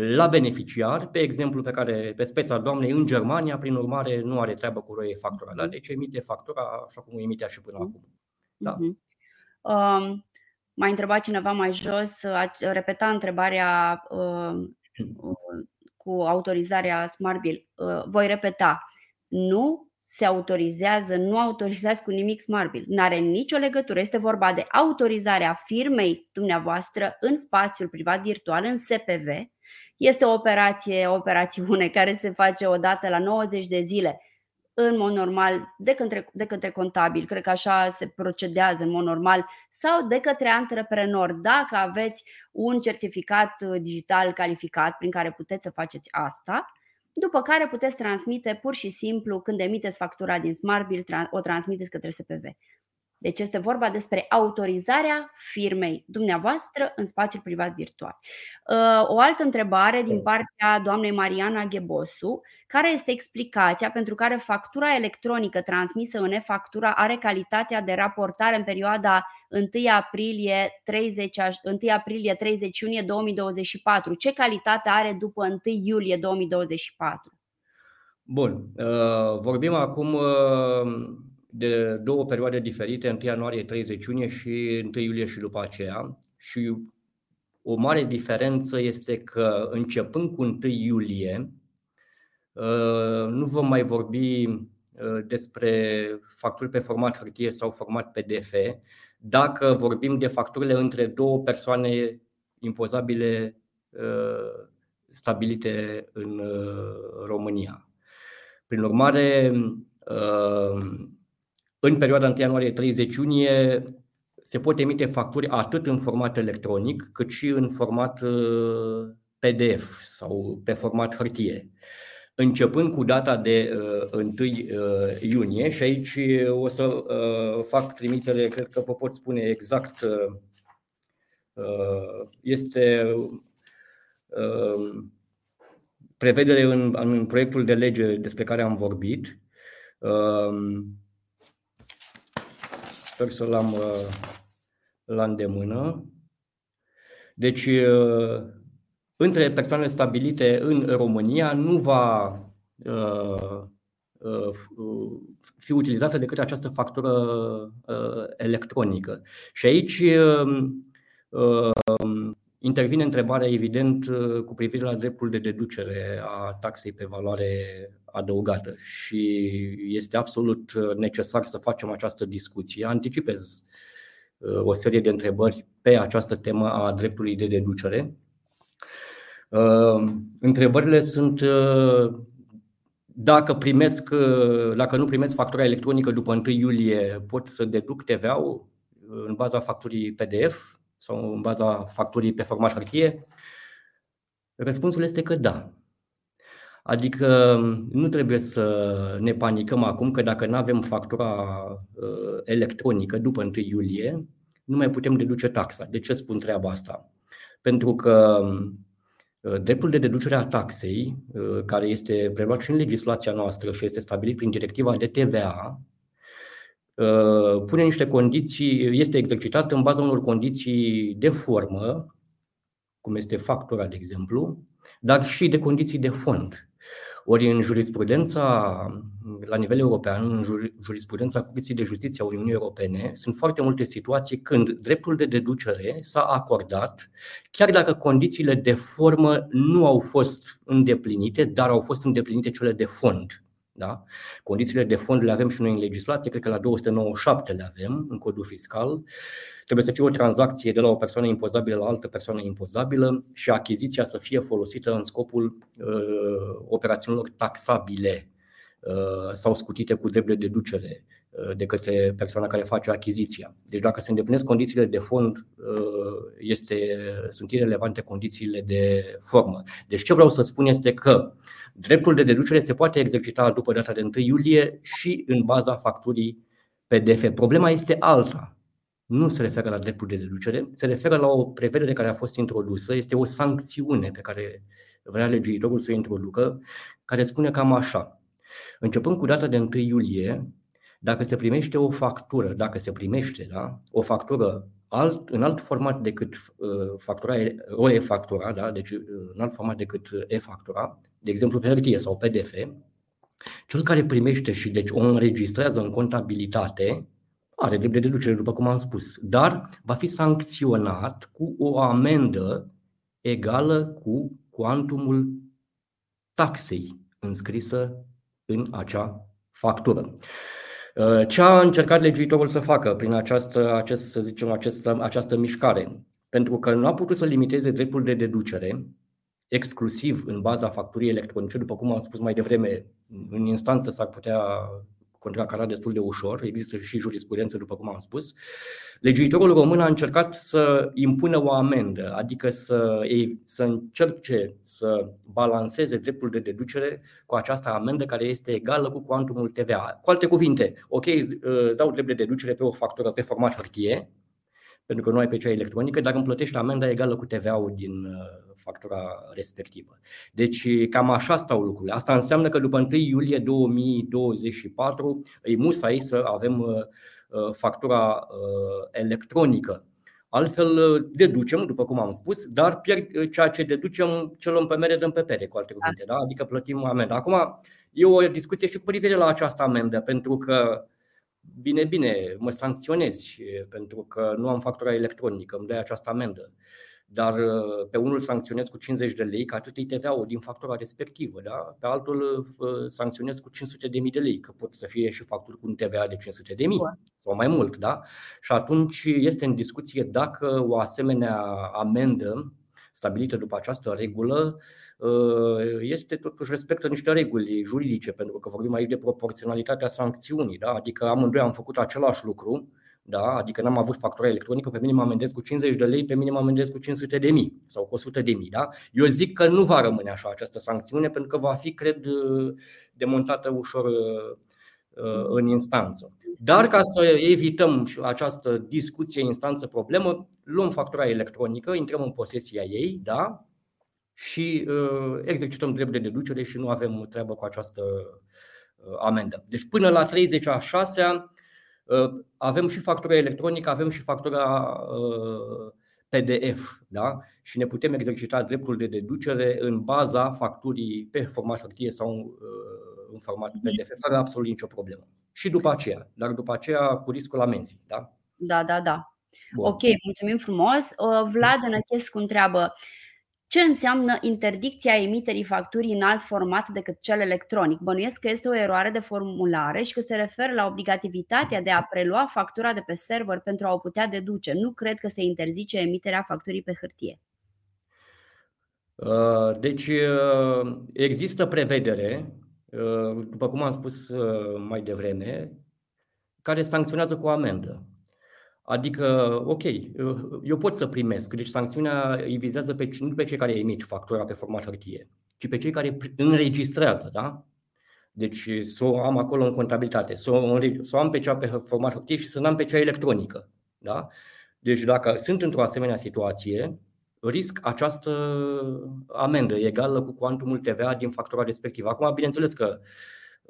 la beneficiar, pe exemplu pe care pe speța doamnei în Germania, prin urmare nu are treabă cu roie factura, da? deci emite factura așa cum o emitea și până acum. Da. Uh-huh. Um, m-a întrebat cineva mai jos, a repeta întrebarea uh, cu autorizarea Smart Bill. Uh, voi repeta. Nu se autorizează, nu autorizați cu nimic Smart Bill. Nu are nicio legătură. Este vorba de autorizarea firmei dumneavoastră în spațiul privat virtual, în SPV, este o operație, o operațiune care se face odată la 90 de zile în mod normal de către, de către contabil, cred că așa se procedează în mod normal, sau de către antreprenor, dacă aveți un certificat digital calificat prin care puteți să faceți asta, după care puteți transmite pur și simplu când emiteți factura din Smart Bill, o transmiteți către SPV. Deci este vorba despre autorizarea firmei dumneavoastră în spațiul privat virtual. Uh, o altă întrebare din partea doamnei Mariana Ghebosu, care este explicația pentru care factura electronică transmisă în e-factura are calitatea de raportare în perioada 1 aprilie 30, 1 aprilie 30 iunie 2024? Ce calitate are după 1 iulie 2024? Bun, uh, vorbim acum uh, de două perioade diferite, 1 ianuarie 30 iunie și 1 iulie și după aceea. Și o mare diferență este că începând cu 1 iulie, uh, nu vom mai vorbi despre facturi pe format hârtie sau format PDF dacă vorbim de facturile între două persoane impozabile stabilite în România. Prin urmare, în perioada 1 ianuarie-30 iunie se pot emite facturi atât în format electronic cât și în format uh, PDF sau pe format hârtie. Începând cu data de uh, 1 uh, iunie și aici o să uh, fac trimitere, cred că vă pot spune exact, uh, uh este uh, prevedere în, în proiectul de lege despre care am vorbit. Uh, Sper să-l am uh, la îndemână. Deci, uh, între persoanele stabilite în România nu va uh, fi utilizată decât această factură electronică. Și aici intervine întrebarea, evident, cu privire la dreptul de deducere a taxei pe valoare adăugată și este absolut uh, necesar să facem această discuție. Anticipez uh, o serie de întrebări pe această temă a dreptului de deducere. Uh, întrebările sunt dacă primesc, dacă nu primesc factura electronică după 1 iulie, pot să deduc TVA-ul în baza facturii PDF sau în baza facturii pe format hârtie? Răspunsul este că da. Adică nu trebuie să ne panicăm acum că dacă nu avem factura uh, electronică după 1 iulie, nu mai putem deduce taxa. De ce spun treaba asta? Pentru că uh, dreptul de deducere a taxei, uh, care este preluat și în legislația noastră și este stabilit prin directiva de TVA, pune niște condiții, este exercitat în baza unor condiții de formă, cum este factura, de exemplu, dar și de condiții de fond. Ori în jurisprudența la nivel european, în jurisprudența Curții de Justiție a Uniunii Europene, sunt foarte multe situații când dreptul de deducere s-a acordat, chiar dacă condițiile de formă nu au fost îndeplinite, dar au fost îndeplinite cele de fond. Da? Condițiile de fond le avem și noi în legislație, cred că la 297 le avem în codul fiscal. Trebuie să fie o tranzacție de la o persoană impozabilă la altă persoană impozabilă și achiziția să fie folosită în scopul uh, operațiunilor taxabile uh, sau scutite cu drept de deducere uh, de către persoana care face achiziția. Deci dacă se îndeplinesc condițiile de fond, uh, este, sunt irelevante condițiile de formă. Deci ce vreau să spun este că dreptul de deducere se poate exercita după data de 1 iulie și în baza facturii PDF. Problema este alta nu se referă la dreptul de deducere, se referă la o prevedere care a fost introdusă, este o sancțiune pe care vrea legiuitorul să o introducă, care spune cam așa. Începând cu data de 1 iulie, dacă se primește o factură, dacă se primește da, o factură alt, în alt format decât uh, factura, o e-factura, da, deci uh, în alt format decât e-factura, de exemplu pe hârtie sau PDF, cel care primește și deci o înregistrează în contabilitate, are drept de deducere, după cum am spus, dar va fi sancționat cu o amendă egală cu cuantumul taxei înscrisă în acea factură. Uh, ce a încercat legiuitorul să facă prin această, acest, să zicem, această, această mișcare? Pentru că nu a putut să limiteze dreptul de deducere exclusiv în baza facturii electronice, după cum am spus mai devreme, în instanță s-ar putea contracara destul de ușor, există și jurisprudență, după cum am spus. Legiuitorul român a încercat să impună o amendă, adică să, să încerce să balanceze dreptul de deducere cu această amendă care este egală cu cuantumul TVA. Cu alte cuvinte, ok, îți dau drept de deducere pe o factură pe format hârtie, pentru că nu ai pe cea electronică, dar îmi plătești amenda egală cu TVA-ul din factura respectivă. Deci cam așa stau lucrurile. Asta înseamnă că după 1 iulie 2024 îi musai să avem uh, uh, factura uh, electronică. Altfel deducem, după cum am spus, dar pierd ceea ce deducem, ce luăm pe mere, dăm pe pere, cu alte cuvinte, da? adică plătim amendă. Acum, e o discuție și cu privire la această amendă, pentru că bine, bine, mă sancționezi pentru că nu am factura electronică, îmi dai această amendă. dar uh, pe unul sancționez cu 50 de lei, că atât e TVA-ul din factura respectivă, da? pe altul uh, sancționez cu 500 de mii de lei, că pot să fie și facturi cu un TVA de 500 de mii sau mai mult. Da? Și atunci este în discuție dacă o asemenea amendă stabilită după această regulă uh, este totuși respectă niște reguli juridice, pentru că vorbim aici de proporționalitatea sancțiunii, da? adică amândoi am făcut același lucru, da? adică n-am avut factura electronică, pe mine mă amendez cu 50 de lei, pe mine mă amendez cu 500 de mii sau cu 100 de mii. Da? Eu zic că nu va rămâne așa această sancțiune pentru că va fi, cred, demontată ușor uh, în instanță. Dar ca să evităm această discuție instanță-problemă, luăm factura electronică, intrăm în posesia ei da? și uh, exercităm drept de deducere și nu avem treabă cu această uh, amendă. Deci până la 30 a 6 Uh, avem și factura electronică, avem și factura uh, PDF da? și ne putem exercita dreptul de deducere în baza facturii pe format hârtie sau uh, în format PDF, fără absolut nicio problemă. Și după aceea, dar după aceea cu riscul amenzii. Da, da, da. da. Bun. Ok, mulțumim frumos. Vlad Năchescu întreabă ce înseamnă interdicția emiterii facturii în alt format decât cel electronic? Bănuiesc că este o eroare de formulare și că se referă la obligativitatea de a prelua factura de pe server pentru a o putea deduce. Nu cred că se interzice emiterea facturii pe hârtie. Uh, deci uh, există prevedere, uh, după cum am spus mai devreme, care sancționează cu amendă. Adică, ok, eu pot să primesc. Deci sancțiunea îi vizează pe, nu pe cei care emit factura pe format hârtie, ci pe cei care înregistrează, da? Deci să o am acolo în contabilitate, să o, să o am pe cea pe format hârtie și să nu am pe cea electronică. Da? Deci dacă sunt într-o asemenea situație, risc această amendă egală cu cuantumul TVA din factura respectivă. Acum, bineînțeles că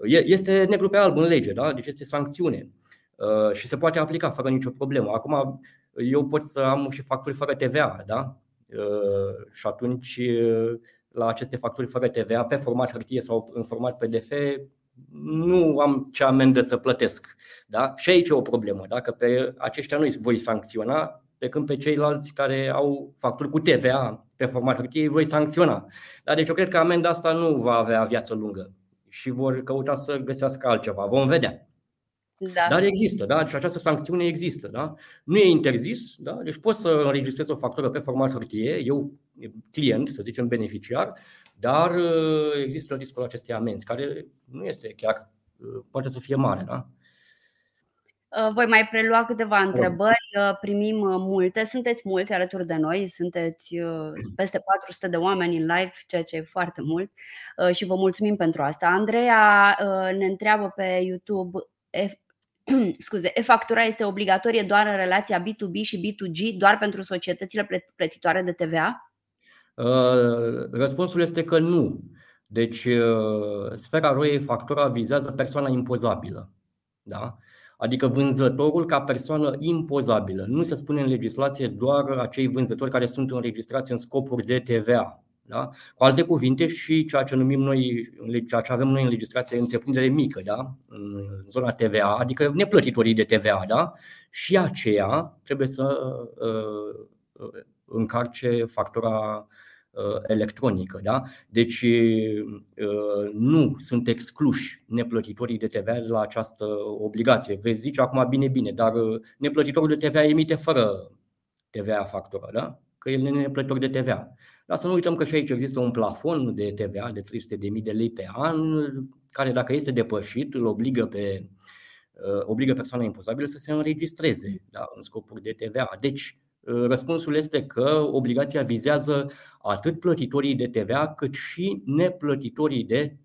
este negru pe alb în lege, da? deci este sancțiune. Uh, și se poate aplica fără nicio problemă. Acum, eu pot să am și facturi fără TVA, da? Uh, și atunci, uh, la aceste facturi fără TVA, pe format hârtie sau în format PDF, nu am ce amendă să plătesc. Da? Și aici e o problemă. Dacă pe aceștia nu îi voi sancționa, pe când pe ceilalți care au facturi cu TVA pe format hârtie îi voi sancționa. Dar deci eu cred că amenda asta nu va avea viață lungă și vor căuta să găsească altceva. Vom vedea. Da. Dar există, da? Deci această sancțiune există, da? Nu e interzis, da? Deci poți să înregistrezi o factură pe format hârtie, eu client, să zicem beneficiar, dar uh, există riscul acestei amenzi, care nu este chiar, uh, poate să fie mare, da? Uh, voi mai prelua câteva întrebări, primim multe, sunteți mulți alături de noi, sunteți peste 400 de oameni în live, ceea ce e foarte mult și vă mulțumim pentru asta. Andreea ne întreabă pe YouTube scuze, e-factura este obligatorie doar în relația B2B și B2G, doar pentru societățile plătitoare de TVA? Uh, răspunsul este că nu. Deci, uh, sfera roie factura vizează persoana impozabilă. Da? Adică vânzătorul ca persoană impozabilă. Nu se spune în legislație doar acei vânzători care sunt înregistrați în scopuri de TVA. Da? Cu alte cuvinte, și ceea ce numim noi, ceea ce avem noi în legislație, întreprindere mică, da? în zona TVA, adică neplătitorii de TVA, da? și aceea trebuie să uh, încarce factura uh, electronică. Da? Deci uh, nu sunt excluși neplătitorii de TVA de la această obligație. Veți zice acum bine, bine, dar uh, neplătitorul de TVA emite fără TVA factură, da? că el nu e neplătitor de TVA. Dar să nu uităm că și aici există un plafon de TVA de 300.000 de lei pe an, care dacă este depășit, îl obligă pe uh, obligă persoana impozabilă să se înregistreze da, în scopuri de TVA. Deci, uh, răspunsul este că obligația vizează atât plătitorii de TVA cât și neplătitorii de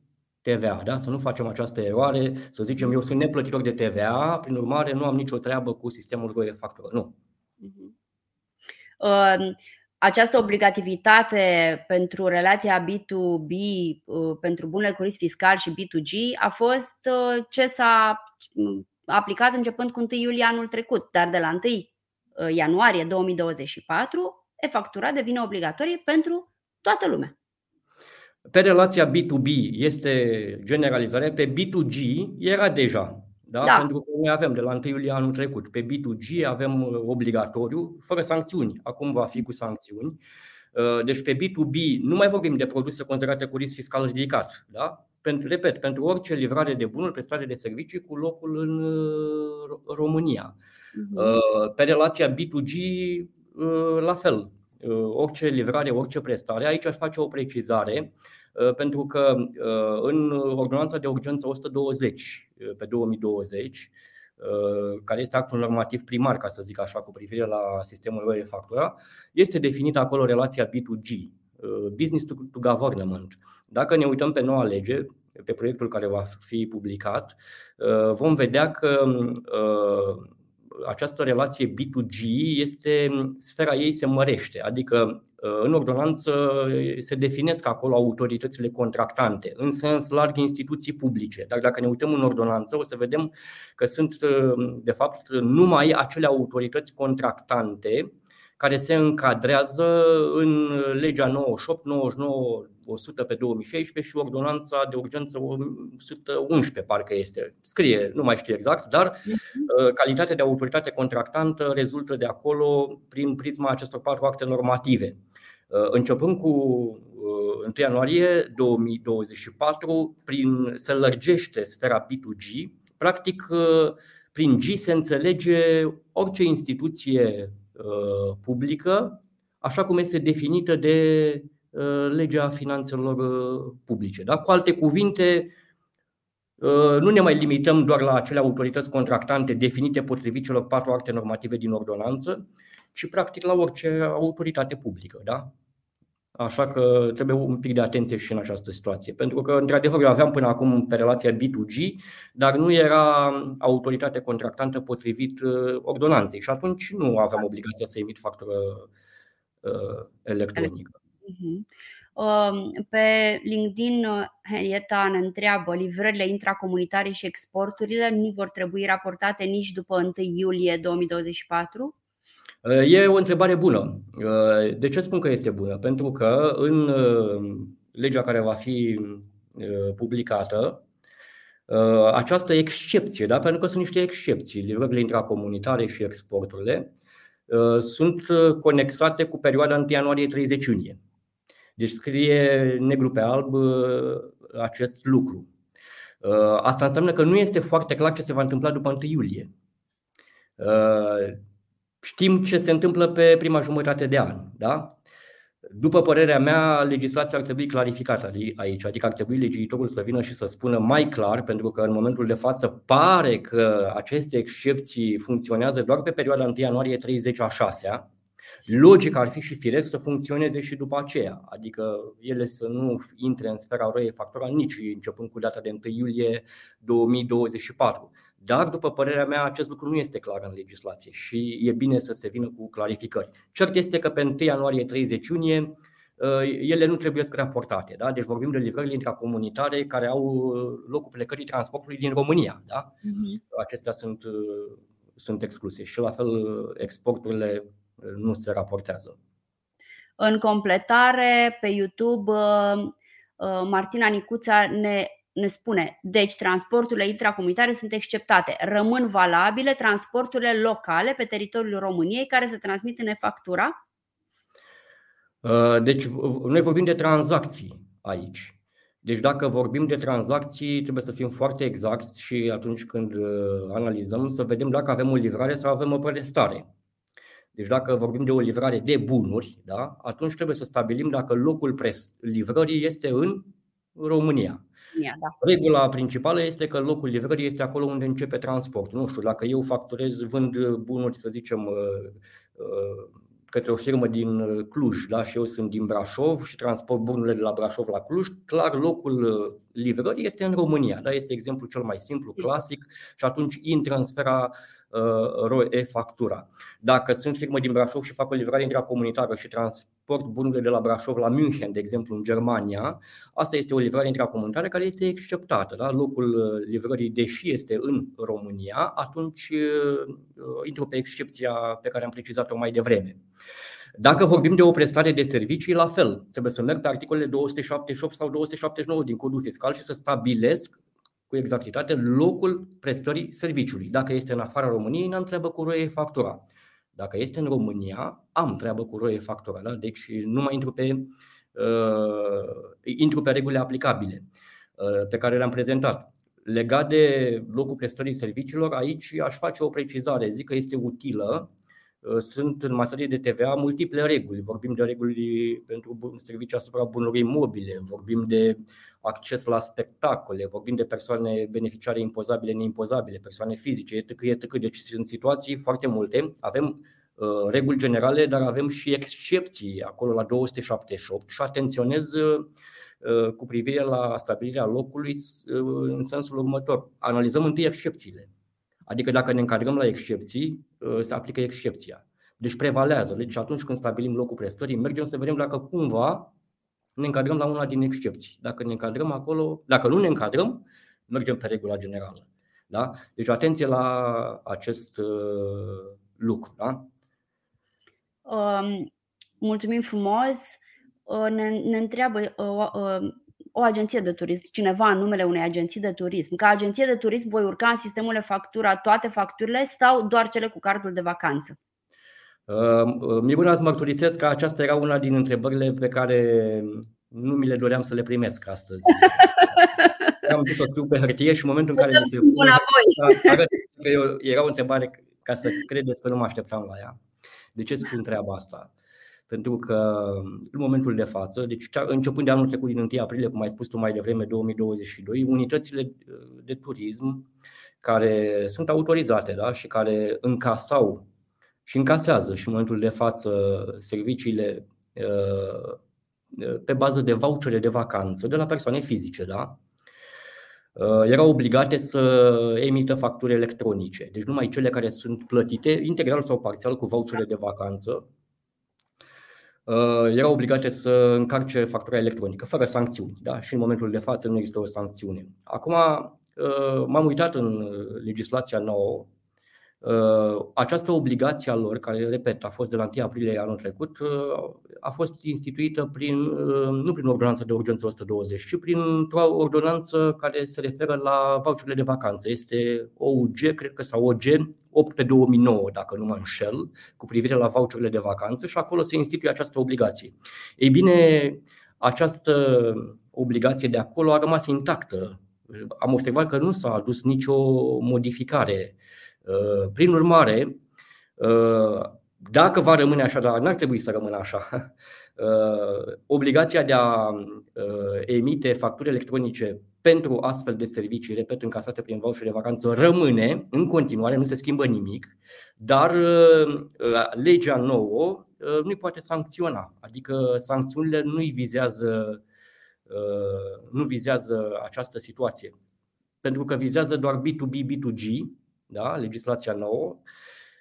TVA. Da? Să nu facem această eroare, să zicem eu sunt neplătitor de TVA, prin urmare nu am nicio treabă cu sistemul de factură. Nu. Uh, această obligativitate pentru relația B2B, uh, pentru bunurile cu risc fiscal și B2G a fost uh, ce s-a mm, aplicat începând cu 1 iulie anul trecut, dar de la 1 uh, ianuarie 2024 e-factura devine obligatorie pentru toată lumea. Pe relația B2B este generalizarea, pe B2G era deja Da? Da. Pentru că noi avem de la 1 iulie anul trecut. Pe B2G avem obligatoriu, fără sancțiuni. Acum va fi cu sancțiuni. Deci pe B2B nu mai vorbim de produse considerate cu risc fiscal ridicat. Da? Pentru, repet, pentru orice livrare de bunuri, prestare de servicii cu locul în România. Uh-huh. Pe relația B2G, la fel. Orice livrare, orice prestare. Aici aș face o precizare Uh, pentru că uh, în ordonanța de urgență 120 uh, pe 2020, care este actul normativ primar, ca să zic așa, cu privire la sistemul de factura, este definită acolo relația B2G, Business to Government. Dacă ne uităm pe noua lege, pe proiectul care va fi publicat, vom vedea că această relație B2G este sfera ei se mărește, adică uh, în ordonanță se definesc acolo autoritățile contractante, în sens larg instituții publice. Dar dacă ne uităm în ordonanță, o să vedem că sunt, uh, de fapt, numai acele autorități contractante care se încadrează în legea 98, 99, 100 pe 2016 și ordonanța de urgență 111 parcă este. Scrie, nu mai știu exact, dar mhm. calitatea de autoritate contractantă rezultă de acolo prin prisma acestor patru acte normative. Începând cu 1 ianuarie 2024, prin se lărgește sfera P2G, practic prin G se înțelege orice instituție publică, așa cum este definită de Uh, legea finanțelor uh, publice. Da? Cu alte cuvinte, uh, nu ne mai limităm doar la acele autorități contractante definite potrivit celor patru acte normative din ordonanță, ci practic la orice autoritate publică. Da? Așa că trebuie un pic de atenție și în această situație. Pentru că, într-adevăr, eu aveam până acum pe relația B2G, dar nu era autoritate contractantă potrivit ordonanței și atunci nu aveam obligația să emit factură electronică. Mhm. Um, pe LinkedIn, uh, Henrietta ne întreabă, livrările intracomunitare și exporturile nu vor trebui raportate nici după 1 iulie 2024? Uh, e o întrebare bună. Uh, de ce spun că este bună? Pentru că în legea care va fi publicată, această excepție, da? pentru că sunt niște excepții, livrările intracomunitare și exporturile, sunt conexate cu perioada 1 ianuarie 30 iunie. Deci scrie negru pe alb uh, acest lucru. Uh, asta înseamnă că nu este foarte clar ce se va întâmpla după 1 iulie. Uh, știm ce se întâmplă pe prima jumătate de an. Da? După părerea mea, legislația ar trebui clarificată aici, adică ar trebui legiuitorul să vină și să spună mai clar, pentru că în momentul de față pare că aceste excepții funcționează doar pe perioada 1 ianuarie 30 a 6 Logic ar fi și firesc să funcționeze și după aceea, adică ele să nu intre în sfera roie factural nici începând cu data de 1 iulie 2024. Dar, după părerea mea, acest lucru nu este clar în legislație și e bine să se vină cu clarificări. Cert este că pe 1 ianuarie 30 iunie uh, ele nu trebuie să raportate. Da? Deci vorbim de livrările intracomunitare care au uh, locul plecării transportului din România. Da? Uh-huh. Acestea sunt, uh, sunt excluse și la fel exporturile nu se raportează. În completare, pe YouTube, uh, uh, Martina Nicuța ne, ne spune Deci transporturile intracomunitare sunt exceptate. Rămân valabile transporturile locale pe teritoriul României care se transmit în e-factura? Uh, deci noi vorbim de tranzacții aici. Deci dacă vorbim de tranzacții, trebuie să fim foarte exacti și atunci când analizăm să vedem dacă avem o livrare sau avem o prestare. Deci dacă vorbim de o livrare de bunuri, da, atunci trebuie să stabilim dacă locul livrării este în România. Da. Regula principală este că locul livrării este acolo unde începe transportul. Nu știu, dacă eu facturez, vând bunuri, să zicem, uh, uh, către o firmă din Cluj da? și eu sunt din Brașov și transport bunurile de la Brașov la Cluj, clar locul uh, livrării este în România. Da? Este exemplul cel mai simplu, clasic și atunci intră în sfera Uh, e-factura. Dacă sunt firmă din Brașov și fac o livrare intracomunitară și transport bunurile de la Brașov la München, de exemplu în Germania, asta este o livrare intracomunitară care este exceptată. Da? Locul uh, livrării, deși este în România, atunci uh, intru pe excepția pe care am precizat-o mai devreme. Dacă vorbim de o prestare de servicii, la fel, trebuie să merg pe articolele 278 sau 279 din codul fiscal și să stabilesc cu exactitate locul prestării serviciului. Dacă este în afara României, n-am treabă cu roie factura. Dacă este în România, am treabă cu roie factura. Da? Deci nu mai intru pe, uh, intru pe regulile aplicabile uh, pe care le-am prezentat. Legat de locul prestării serviciilor, aici aș face o precizare. Zic că este utilă Uh, sunt în materie de TVA multiple reguli. Vorbim de reguli pentru servicii asupra bunurilor imobile, vorbim de acces la spectacole, vorbim de persoane beneficiare impozabile, neimpozabile, persoane fizice, etc. etc. Deci sunt situații foarte multe. Avem uh, reguli generale, dar avem și excepții acolo la 278 și atenționez uh, cu privire la stabilirea locului în sensul următor. Analizăm întâi excepțiile Adică dacă ne încadrăm la excepții, uh, se aplică excepția. Deci prevalează. Deci atunci când stabilim locul prestării, mergem să vedem dacă cumva ne încadrăm la una din excepții. Dacă ne încadrăm acolo, dacă nu ne încadrăm, mergem pe regula generală. Da? Deci atenție la acest uh, lucru. Da? Um, mulțumim frumos. Uh, ne, ne întreabă uh, uh, o agenție de turism, cineva în numele unei agenții de turism. Ca agenție de turism voi urca în sistemul de factura toate facturile sau doar cele cu cardul de vacanță? Uh, Miruna, îți mărturisesc că aceasta era una din întrebările pe care nu mi le doream să le primesc astăzi. Am dus o scriu pe hârtie și în momentul în care mi se pune, era o întrebare ca să credeți că nu mă așteptam la ea. De ce spun treaba asta? Pentru că în momentul de față, deci chiar începând de anul trecut din 1 aprilie, cum ai spus tu mai devreme, 2022, unitățile uh, de turism care sunt autorizate da? și care încasau și încasează și în momentul de față serviciile uh, uh, pe bază de vouchere de vacanță de la persoane fizice, da? erau obligate să emită facturi electronice. Deci numai cele care sunt plătite integral sau parțial cu vouchere de vacanță Uh, erau obligate să încarce factura electronică, fără sancțiuni. Da? Și în momentul de față nu există o sancțiune. Acum uh, m-am uitat în legislația nouă Uh, această obligație a lor, care, repet, a fost de la 1 aprilie anul trecut, uh, a fost instituită prin, uh, nu prin ordonanța de urgență 120, ci prin o ordonanță care se referă la voucherele de vacanță. Este OUG, cred că, sau OG 8 pe 2009, dacă nu mă înșel, cu privire la voucherele de vacanță și acolo se instituie această obligație. Ei bine, această obligație de acolo a rămas intactă. Am observat că nu s-a adus nicio modificare Uh, prin urmare, uh, dacă va rămâne așa, dar n-ar trebui să rămână așa, uh, obligația de a emite facturi electronice pentru astfel de servicii, repet, încasate prin voucher de vacanță, rămâne în continuare, nu se schimbă nimic, dar legea nouă nu poate sancționa, adică sancțiunile nu vizează, nu vizează această situație, pentru că vizează doar B2B, B2G, da? legislația nouă.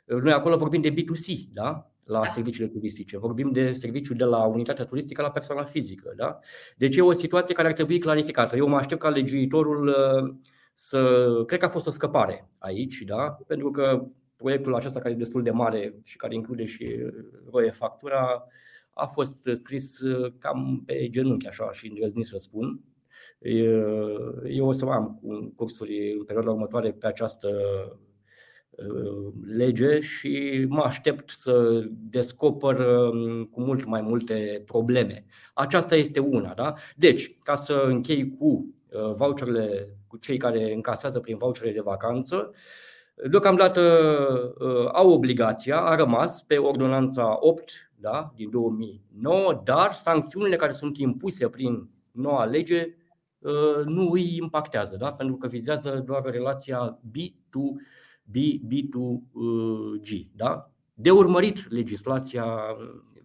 Noi acolo vorbim de B2C, da? la da. serviciile turistice. Vorbim de serviciu de la unitatea turistică la persoana fizică. Da? Deci e o situație care ar trebui clarificată. Eu mă aștept ca legiuitorul uh, să. Cred că a fost o scăpare aici, da? pentru că proiectul acesta, care e destul de mare și care include și roie factura, a fost scris uh, cam pe genunchi, așa și îndrăzni să spun. Eu o să am cursuri în perioada următoare pe această lege și mă aștept să descoper cu mult mai multe probleme. Aceasta este una. Da? Deci, ca să închei cu voucherele, cu cei care încasează prin voucherele de vacanță, deocamdată au obligația, a rămas pe ordonanța 8 da, din 2009, dar sancțiunile care sunt impuse prin noua lege Uh, nu îi impactează, da? pentru că vizează doar relația B2B, B2G. Da? De urmărit legislația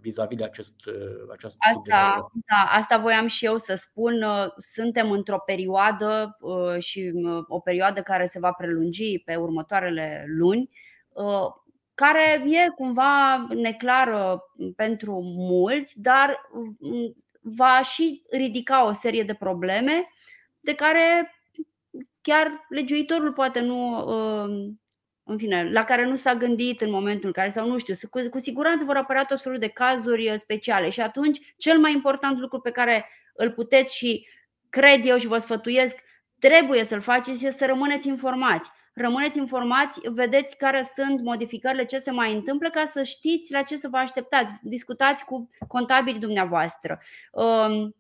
vis-a-vis de acest, uh, această. Asta, da, asta voiam și eu să spun. Uh, suntem într-o perioadă și o perioadă care se va prelungi pe următoarele luni, care e cumva neclară pentru mulți, dar va și ridica o serie de probleme de care chiar legiuitorul poate nu, um, în fine, la care nu s-a gândit în momentul în care, sau nu știu, cu, cu siguranță vor apărea tot felul de cazuri uh, speciale și atunci cel mai important lucru pe care îl puteți și cred eu și vă sfătuiesc trebuie să-l faceți este să rămâneți informați. Rămâneți informați, vedeți care sunt modificările, ce se mai întâmplă, ca să știți la ce să vă așteptați. Discutați cu contabilii dumneavoastră. Um,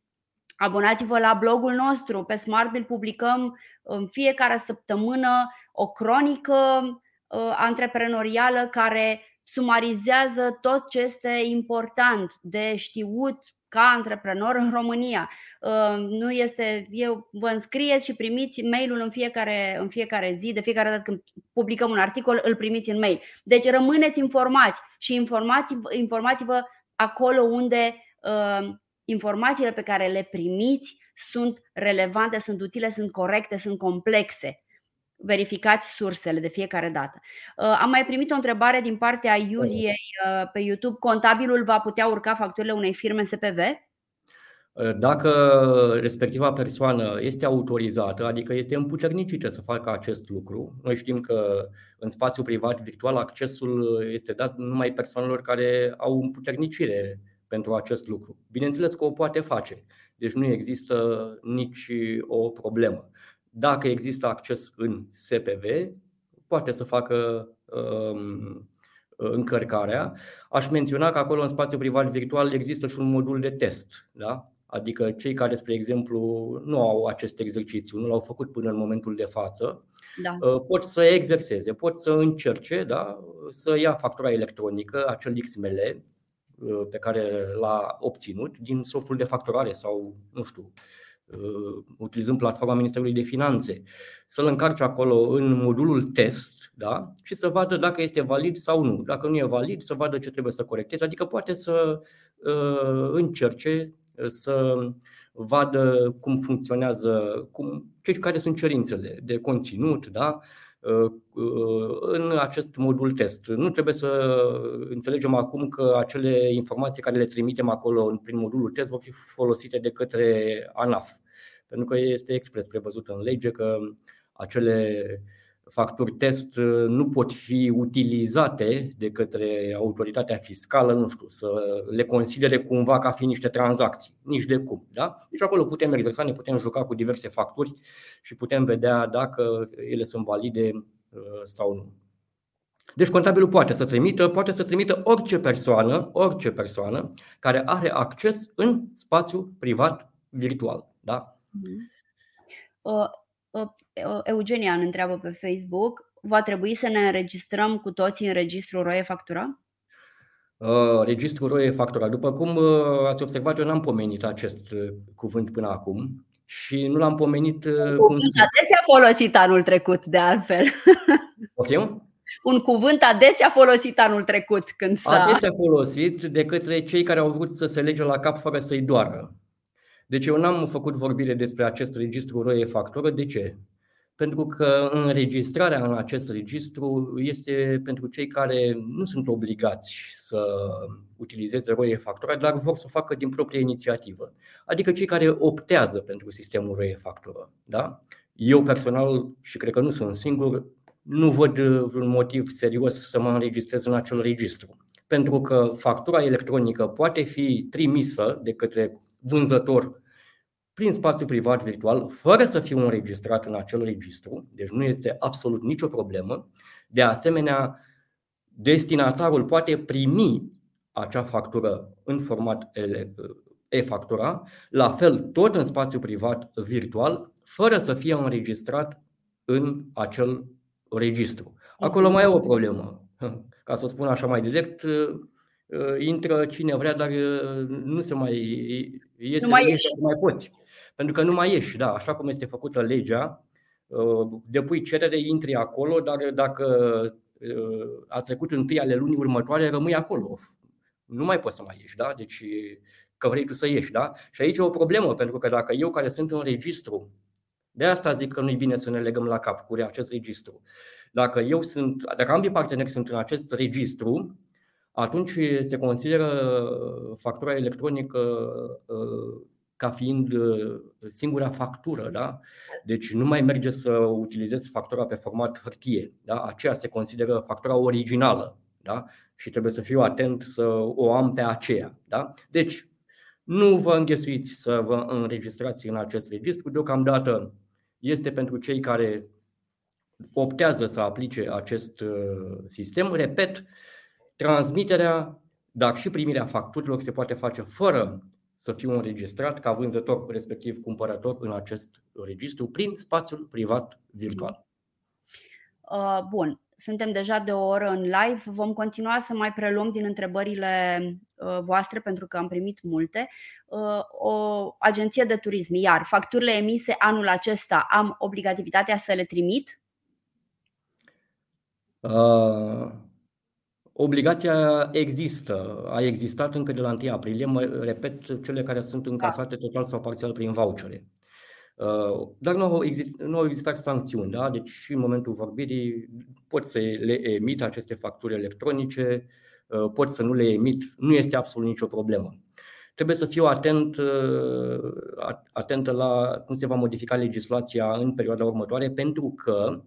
abonați-vă la blogul nostru. Pe Smartbill publicăm în fiecare săptămână o cronică uh, antreprenorială care sumarizează tot ce este important de știut ca antreprenor în România. Uh, nu este, eu vă înscrieți și primiți mailul în fiecare, în fiecare zi, de fiecare dată când publicăm un articol, îl primiți în mail. Deci rămâneți informați și informați, informați-vă acolo unde uh, informațiile pe care le primiți sunt relevante, sunt utile, sunt corecte, sunt complexe verificați sursele de fiecare dată. Uh, am mai primit o întrebare din partea Iuliei uh, pe YouTube. Contabilul va putea urca facturile unei firme SPV? Uh, dacă respectiva persoană este autorizată, adică este împuternicită să facă acest lucru, noi știm că în spațiu privat virtual accesul este dat numai persoanelor care au împuternicire pentru acest lucru. Bineînțeles că o poate face, deci nu există nici o problemă. Dacă există acces în SPV, poate să facă um, încărcarea. Aș menționa că acolo în spațiu privat virtual există și un modul de test. Da? Adică cei care, spre exemplu, nu au acest exercițiu, nu l-au făcut până în momentul de față, da. Uh, pot să exerseze, pot să încerce da? să ia factura electronică, acel XML uh, pe care l-a obținut din softul de facturare sau, nu știu, Uh, utilizând platforma Ministerului de Finanțe, să-l încarce acolo în modulul test da? și să vadă dacă este valid sau nu. Dacă nu e valid, să vadă ce trebuie să corecteze, adică poate să uh, încerce să vadă cum funcționează, cum, ce, care sunt cerințele de conținut, da? Uh, în acest modul test. Nu trebuie să înțelegem acum că acele informații care le trimitem acolo prin modulul test vor fi folosite de către ANAF pentru că este expres prevăzut în lege că acele facturi test nu pot fi utilizate de către autoritatea fiscală, nu știu, să le considere cumva ca fi niște tranzacții, nici de cum. Da? Deci acolo putem exersa, ne putem juca cu diverse facturi și putem vedea dacă ele sunt valide uh, sau nu. Deci contabilul poate să trimită, poate să trimită orice persoană, orice persoană care are acces în spațiu privat virtual. Da? Mhm. Eugenia îmi întreabă pe Facebook, va trebui să ne înregistrăm cu toții în registrul ROE Factura? registrul ROE Factura. După cum uh, ați observat, eu n-am pomenit acest uh, cuvânt până acum și nu l-am pomenit. Uh, Un cuvânt adesea folosit anul trecut, de altfel. Poftim? Un cuvânt adesea folosit anul trecut când s-a... Adesea folosit de către cei care au vrut să se lege la cap fără să-i doară. Deci eu n-am făcut vorbire despre acest registru ROE factură. De ce? Pentru că înregistrarea în acest registru este pentru cei care nu sunt obligați să utilizeze ROE factura, dar vor să o facă din proprie inițiativă. Adică cei care optează pentru sistemul ROE factură. Da? Eu personal, și cred că nu sunt singur, nu văd vreun motiv serios să mă înregistrez în acel registru. Pentru că factura electronică poate fi trimisă de către vânzător prin spațiu privat virtual, fără să fiu înregistrat în acel registru, deci nu este absolut nicio problemă. De asemenea, destinatarul poate primi acea factură în format e-factura, la fel tot în spațiu privat virtual, fără să fie înregistrat în acel registru. Acolo mai e o problemă. Ca să o spun așa mai direct, intră cine vrea, dar nu se mai iese, nu mai, ieși. nu mai poți. Pentru că nu mai ieși, da, așa cum este făcută legea, uh, depui cerere, intri acolo, dar dacă uh, a trecut întâi ale lunii următoare, rămâi acolo. Nu mai poți să mai ieși, da? Deci că vrei tu să ieși, da? Și aici e o problemă, pentru că dacă eu care sunt în registru, de asta zic că nu e bine să ne legăm la cap cu acest registru. Dacă eu sunt, dacă ambii parteneri sunt în acest registru, atunci se consideră factura electronică uh, ca fiind uh, singura factură. Da? Deci nu mai merge să utilizezi factura pe format hârtie. Da? Aceea se consideră factura originală da? și trebuie să fiu atent să o am pe aceea. Da? Deci nu vă înghesuiți să vă înregistrați în acest registru. Deocamdată este pentru cei care optează să aplice acest uh, sistem. Repet, transmiterea, dar și primirea facturilor se poate face fără să fiu înregistrat ca vânzător, respectiv cumpărător în acest registru, prin spațiul privat virtual. Uh, bun, suntem deja de o oră în live. Vom continua să mai preluăm din întrebările uh, voastre pentru că am primit multe. O agenție de turism, iar facturile emise anul acesta am obligativitatea să le trimit? Uh, obligația există, a existat încă de la 1 aprilie, mă repet, cele care sunt încasate total sau parțial prin vouchere. Uh, dar nu au, exist, nu au existat sancțiuni, da? deci și în momentul vorbirii pot să le emit aceste facturi electronice, uh, pot să nu le emit, nu este absolut nicio problemă. Trebuie să fiu atent, atentă la cum se va modifica legislația în perioada următoare, pentru că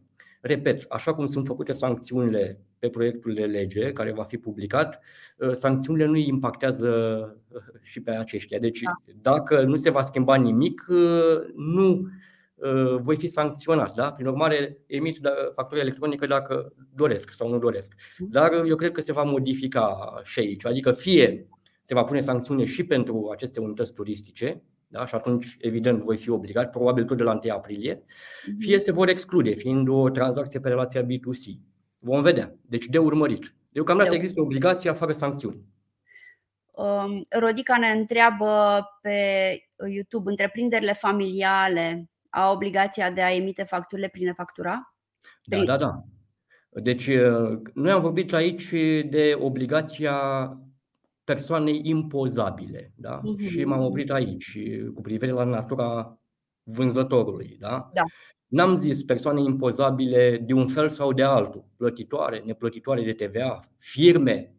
Repet, așa cum sunt făcute sancțiunile pe proiectul de lege care va fi publicat, uh, sancțiunile nu îi impactează uh, și pe aceștia. Deci, da. dacă nu se va schimba nimic, uh, nu voi fi sancționat. Da? Prin urmare, emit da, factură electronică dacă doresc sau nu doresc. Mhm. Dar eu cred că se va modifica și aici. Adică fie se va pune sancțiune și pentru aceste unități turistice, da? și atunci, evident, voi fi obligat, probabil tot de la 1 aprilie, mhm. fie se vor exclude, fiind o tranzacție pe relația B2C. Vom vedea. Deci, de urmărit. Deocamdată de există obligația fără sancțiuni. Um, Rodica ne întreabă pe YouTube, întreprinderile familiale au obligația de a emite facturile prin e-factura? Da, da, da. Deci, uh, noi am vorbit aici de obligația persoanei impozabile. Da? Uh-huh. Și m-am oprit aici cu privire la natura vânzătorului. Da? Da. N-am zis persoane impozabile de un fel sau de altul, plătitoare, neplătitoare de TVA, firme,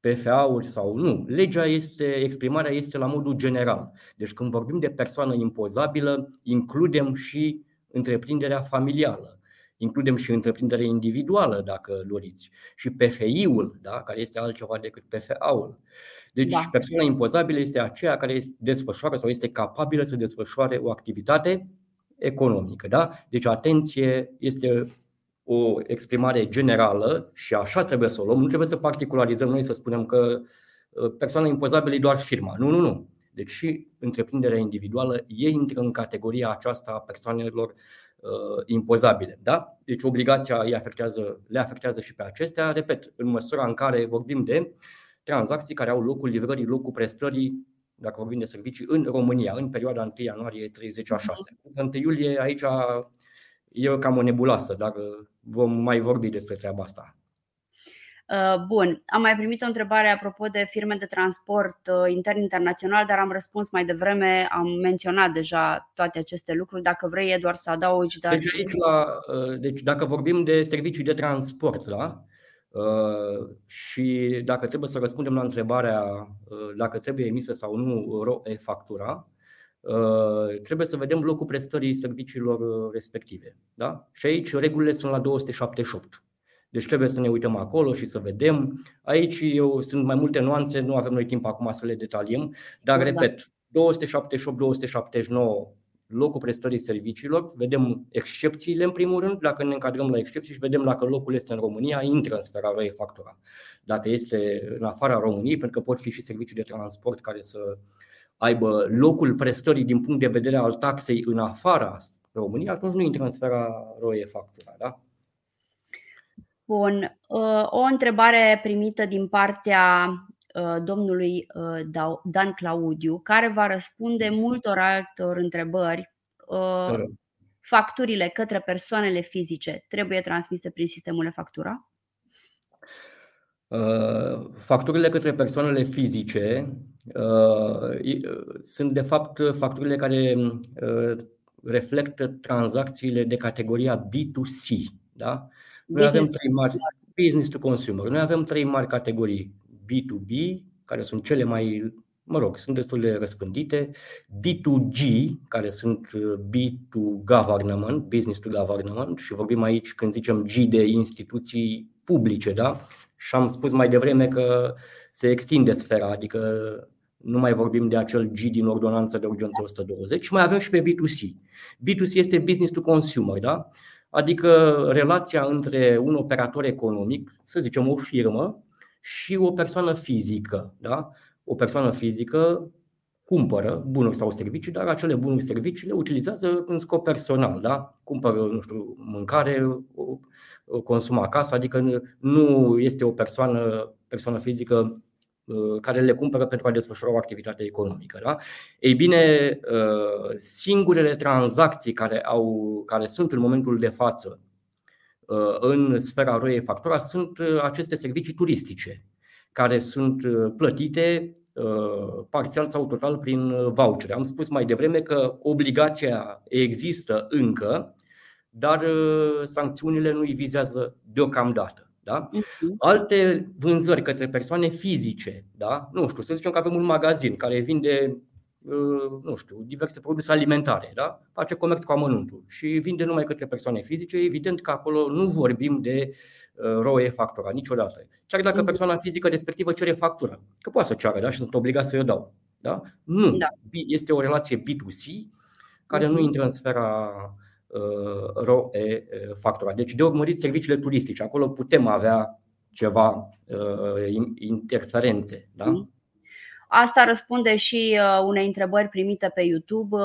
PFA-uri sau nu. Legea este, exprimarea este la modul general. Deci când vorbim de persoană impozabilă, includem și întreprinderea familială includem și întreprinderea individuală, dacă doriți, și PFI-ul, da? care este altceva decât PFA-ul. Deci da. persoana impozabilă este aceea care este desfășoară sau este capabilă să desfășoare o activitate economică. Da? Deci atenție este o exprimare generală și așa trebuie să o luăm. Nu trebuie să particularizăm noi să spunem că uh, persoana impozabilă e doar firma. Nu, nu, nu. Deci și întreprinderea individuală e intră în categoria aceasta a persoanelor Uh, impozabile. Da? Deci obligația îi afectează, le afectează și pe acestea, repet, în măsura în care vorbim de tranzacții care au locul livrării, locul prestării, dacă vorbim de servicii, în România, în perioada 1 ianuarie 30 a 6. 1 iulie aici e cam o nebuloasă, dar vom mai vorbi despre treaba asta. Uh, bun, am mai primit o întrebare apropo de firme de transport uh, intern-internațional, dar am răspuns mai devreme, am menționat deja toate aceste lucruri. Dacă vrei, doar să adaugi. Dar... Deci, aici la, uh, deci dacă vorbim de servicii de transport, da? și dacă trebuie să răspundem la întrebarea dacă trebuie emisă sau nu ROE factura, trebuie să vedem locul prestării serviciilor respective. Da? Și aici regulile sunt la 278. Deci trebuie să ne uităm acolo și să vedem. Aici eu, sunt mai multe nuanțe, nu avem noi timp acum să le detaliem, dar da. repet, 278-279 locul prestării serviciilor, vedem excepțiile în primul rând, dacă ne încadrăm la excepții și vedem dacă locul este în România, intră în sfera ROE factura. Dacă este în afara României, pentru că pot fi și servicii de transport care să aibă locul prestării din punct de vedere al taxei în afara României, atunci nu intră în sfera ROE factura. Da? Bun. Uh, o întrebare primită din partea uh, domnului uh, Dan Claudiu, care va răspunde multor altor întrebări. Facturile către persoanele fizice trebuie transmise prin sistemul de factura? Facturile către persoanele fizice sunt de fapt facturile care reflectă tranzacțiile de categoria B2C. Da? Noi avem trei mari business to consumer. Noi avem trei mari categorii B2B, care sunt cele mai, mă rog, sunt destul de răspândite, B2G, care sunt uh, B2 government, business to government și vorbim aici când zicem G de instituții publice, da? Și am spus mai devreme că se extinde sfera, adică nu mai vorbim de acel G din ordonanță de urgență 120, și mai avem și pe B2C. B2C este business to consumer, da? Adică relația între un operator economic, să zicem o firmă, și o persoană fizică. Da? O persoană fizică cumpără bunuri sau servicii, dar acele bunuri și servicii le utilizează în scop personal. Da? Cumpără, nu știu, mâncare, o consumă acasă, adică nu este o persoană, persoană fizică uh, care le cumpără pentru a desfășura o activitate economică. Da? Ei bine, uh, singurele tranzacții care, au, care sunt în momentul de față uh, în sfera roie factura sunt aceste servicii turistice care sunt plătite parțial sau total prin vouchere. Am spus mai devreme că obligația există încă, dar sancțiunile nu îi vizează deocamdată. Da? Mhm. Alte vânzări către persoane fizice, da? nu știu, să zicem că avem un magazin care vinde nu știu, diverse produse alimentare, da? face comerț cu amănuntul și vinde numai către persoane fizice, evident că acolo nu vorbim de ROE factura niciodată. Chiar dacă mhm. persoana fizică respectivă cere factură, că poate să ceară da? și sunt obligat să o dau. Da? Nu. Da. Este o relație B2C care nu mhm. intră în sfera uh, ROE factura. Deci de urmărit serviciile turistice. Acolo putem avea ceva uh, interferențe. Da? Mm. Asta răspunde și uh, unei întrebări primite pe YouTube.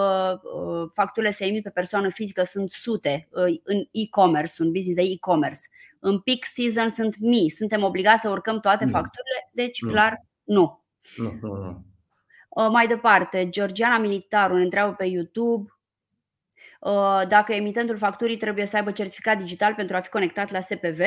Facturile se emit pe persoană fizică sunt sute în e-commerce, un business de e-commerce. În peak season sunt mii. Suntem obligați să urcăm toate nu. facturile? Deci, nu. clar, nu. Nu, nu, nu. Mai departe, Georgiana Militaru ne întreabă pe YouTube Uh, dacă emitentul facturii trebuie să aibă certificat digital pentru a fi conectat la SPV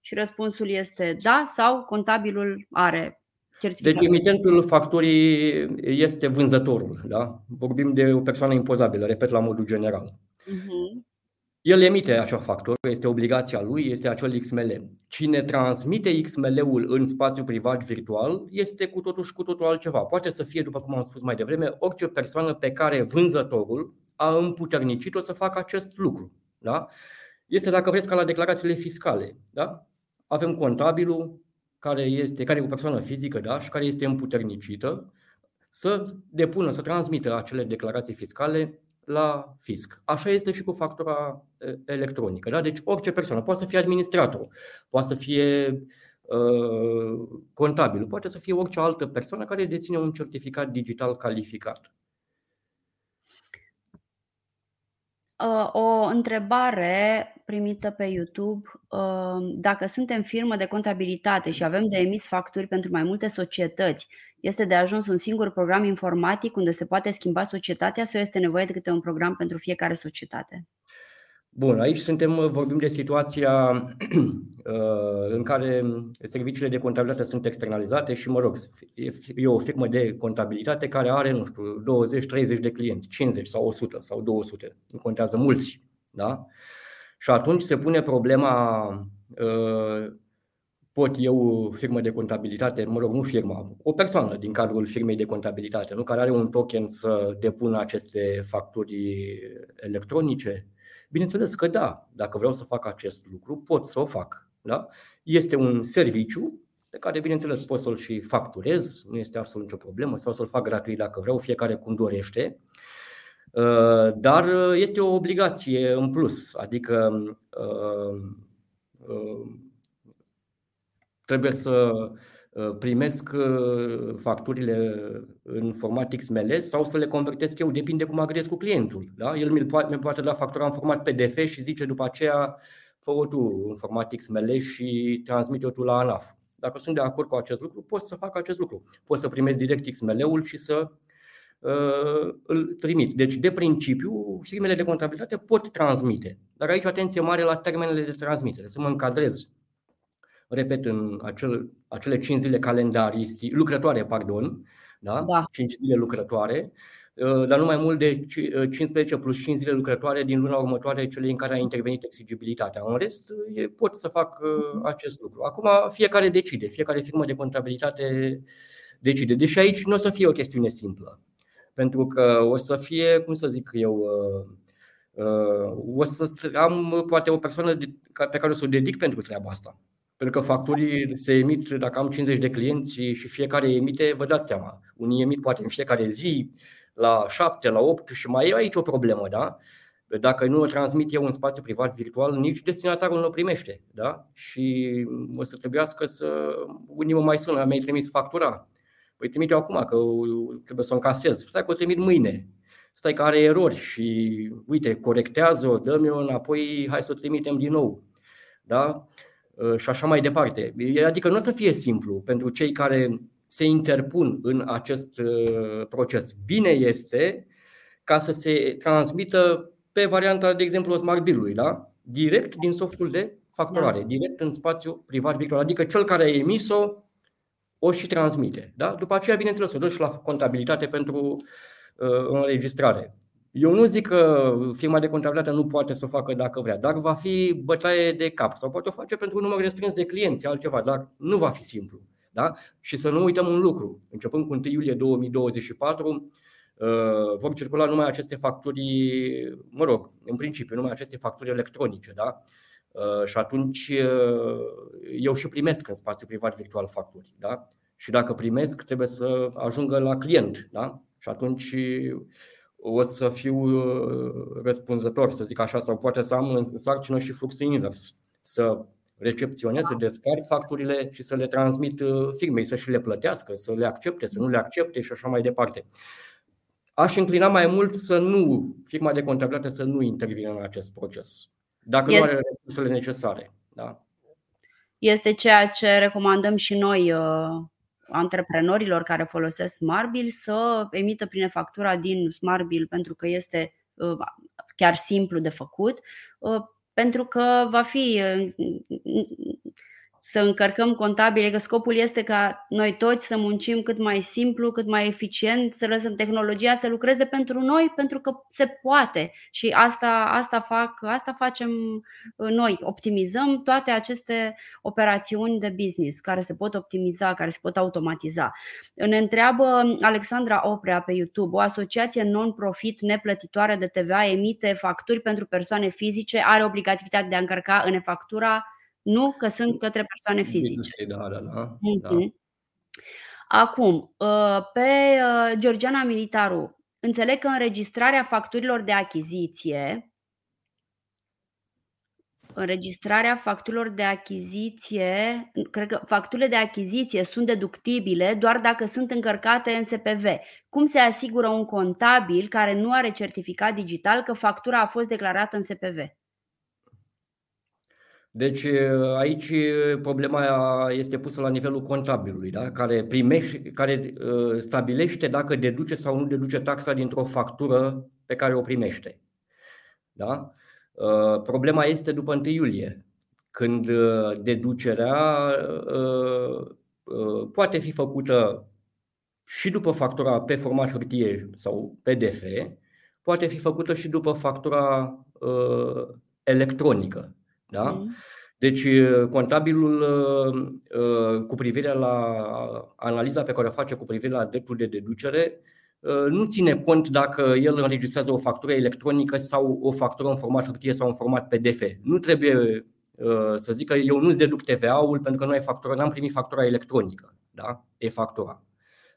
și răspunsul este da sau contabilul are certificat. Deci emitentul facturii este vânzătorul, da? Vorbim de o persoană impozabilă, repet la modul general. Uh-huh. El emite acea factură, este obligația lui, este acel XML. Cine transmite XML-ul în spațiu privat virtual este cu totul și cu totul altceva. Poate să fie, după cum am spus mai devreme, orice persoană pe care vânzătorul a împuternicit-o să facă acest lucru. Da? Este, dacă vreți, ca la declarațiile fiscale. Da? Avem contabilul, care, este, care e o persoană fizică da? și care este împuternicită să depună, să transmită acele declarații fiscale la fisc. Așa este și cu factura electronică. Da? Deci orice persoană poate să fie administrator, poate să fie uh, contabil, poate să fie orice altă persoană care deține un certificat digital calificat. Uh, o întrebare primită pe YouTube. Uh, dacă suntem firmă de contabilitate și avem de emis facturi pentru mai multe societăți, este de ajuns un singur program informatic unde se poate schimba societatea sau este nevoie de câte un program pentru fiecare societate? Bun, aici suntem, vorbim de situația uh, în care serviciile de contabilitate sunt externalizate și, mă rog, e o firmă de contabilitate care are, nu știu, 20-30 de clienți, 50 sau 100 sau 200, nu contează mulți. Da? Și atunci se pune problema, uh, pot eu, firmă de contabilitate, mă rog, nu firma, o persoană din cadrul firmei de contabilitate, nu care are un token să depună aceste facturi electronice, Bineînțeles că da, dacă vreau să fac acest lucru, pot să o fac. Da? Este un serviciu pe care, bineînțeles, pot să-l și facturez, nu este absolut nicio problemă, sau să-l fac gratuit dacă vreau, fiecare cum dorește. Uh, dar este o obligație în plus, adică uh, uh, trebuie să Uh, primesc uh, facturile în format XML sau să le convertesc eu, depinde cum agreez cu clientul. Da? El mi poate, poate da factura în format PDF și zice după aceea fă tu în format XML și transmite-o tu la ANAF. Dacă sunt de acord cu acest lucru, pot să fac acest lucru. Pot să primesc direct XML-ul și să uh, îl trimit. Deci, de principiu, firmele de contabilitate pot transmite. Dar aici atenție mare la termenele de transmitere, să mă încadrez repet, în acel, acele 5 zile calendaristi, lucrătoare, pardon, da? da. 5 zile lucrătoare, uh, dar nu mai mult de 15 uh, plus 5 zile lucrătoare din luna următoare, cele în care a intervenit exigibilitatea. În rest, pot să fac uh, mhm. acest lucru. Acum, fiecare decide, fiecare firmă de contabilitate decide. Deși aici nu o să fie o chestiune simplă. Pentru că o să fie, cum să zic eu, o să am poate o persoană pe care o să o dedic pentru treaba asta. Pentru că facturii se emit, dacă am 50 de clienți și fiecare emite, vă dați seama, unii emit poate în fiecare zi, la 7, la 8 și mai e aici o problemă, da? Dacă nu o transmit eu în spațiu privat virtual, nici destinatarul nu o primește. Da? Și o să trebuiască să. Unii mă mai sună, mi-ai trimis factura. Păi trimit eu acum, că trebuie să o încasez. Stai că o trimit mâine. Stai că are erori și uite, corectează-o, dă-mi-o înapoi, hai să o trimitem din nou. Da? Și așa mai departe. Adică nu o să fie simplu pentru cei care se interpun în acest uh, proces. Bine este ca să se transmită pe varianta, de exemplu, smart bill-ului, da? direct din softul de facturare, da. direct în spațiu privat virtual. Adică cel care a emis-o o și transmite. Da? După aceea, bineînțeles, o dă și la contabilitate pentru uh, înregistrare. Eu nu zic că firma de contabilitate nu poate să o facă dacă vrea, dar va fi bătaie de cap sau poate o face pentru un număr restrâns de clienți, altceva, dar nu va fi simplu. Da? Și să nu uităm un lucru. Începând cu 1 iulie 2024, uh, vor circula numai aceste facturi, mă rog, în principiu, numai aceste facturi electronice. Da? Uh, și atunci uh, eu și primesc în spațiu privat virtual facturi. Da? Și dacă primesc, trebuie să ajungă la client. Da? Și atunci o să fiu răspunzător, să zic așa, sau poate să am în sarcină și fluxul invers. Să recepționez, să descarc facturile și să le transmit uh, firmei, să și le plătească, să le accepte, să nu le accepte și așa mai departe. Aș înclina mai mult să nu, firma de contabilitate să nu intervină în acest proces, dacă este, nu are resursele necesare. Da? Este ceea ce recomandăm și noi uh, antreprenorilor care folosesc SmartBill să emită prin factura din SmartBill pentru că este uh, chiar simplu de făcut pentru că va fi să încărcăm contabile, că scopul este ca noi toți să muncim cât mai simplu, cât mai eficient, să lăsăm tehnologia să lucreze pentru noi, pentru că se poate. Și asta, asta, fac, asta facem noi, optimizăm toate aceste operațiuni de business care se pot optimiza, care se pot automatiza. Ne întreabă Alexandra Oprea pe YouTube, o asociație non-profit neplătitoare de TVA emite facturi pentru persoane fizice, are obligativitatea de a încărca în factura nu că sunt către persoane fizice. Da, da, da. Mm-hmm. Acum, uh, pe uh, Georgiana Militaru, înțeleg că înregistrarea facturilor de achiziție înregistrarea facturilor de achiziție, cred că facturile de achiziție sunt deductibile doar dacă sunt încărcate în SPV. Cum se asigură un contabil care nu are certificat digital că factura a fost declarată în SPV? Deci aici problema este pusă la nivelul contabilului, da? care, primește, care uh, stabilește dacă deduce sau nu deduce taxa dintr-o factură pe care o primește. Da? Uh, problema este după 1 iulie, când uh, deducerea poate fi făcută și după factura pe format hârtie sau PDF, poate fi făcută și după factura electronică. Da? Mm. Deci, uh, contabilul, uh, uh, cu privire la analiza pe care o face cu privire la dreptul de deducere, nu ține cont dacă el înregistrează o factură electronică sau o factură în format hârtie sau în format PDF. Nu trebuie să zică eu nu-ți deduc TVA-ul pentru că nu ai factură, n-am primit factura electronică, da? e factura.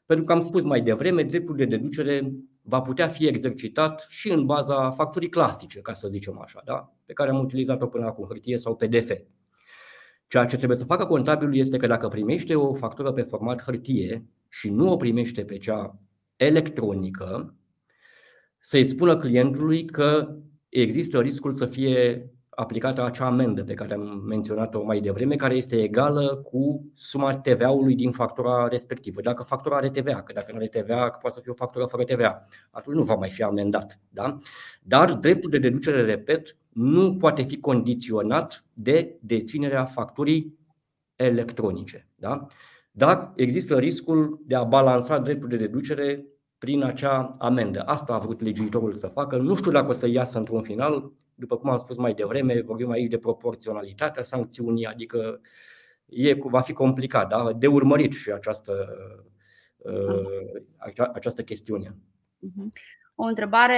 Pentru că am spus mai devreme, dreptul de deducere va putea fi exercitat și în baza facturii clasice, ca să zicem așa, da? pe care am utilizat-o până acum, hârtie sau PDF. Ceea ce trebuie să facă contabilul este că dacă primește o factură pe format hârtie și nu o primește pe cea electronică, să-i spună clientului că există riscul să fie aplicată acea amendă pe care am menționat-o mai devreme, care este egală cu suma TVA-ului din factura respectivă. Dacă factura are TVA, că dacă nu are TVA, poate să fie o factură fără TVA, atunci nu va mai fi amendat. Da? Dar dreptul de deducere, repet, nu poate fi condiționat de deținerea facturii electronice. Da? Dar există riscul de a balansa dreptul de deducere prin acea amendă. Asta a vrut legiuitorul să facă. Nu știu dacă o să iasă într-un final. După cum am spus mai devreme, vorbim aici de proporționalitatea sancțiunii, adică e, va fi complicat, da? de urmărit și această, uh, această chestiune. Mhm. O întrebare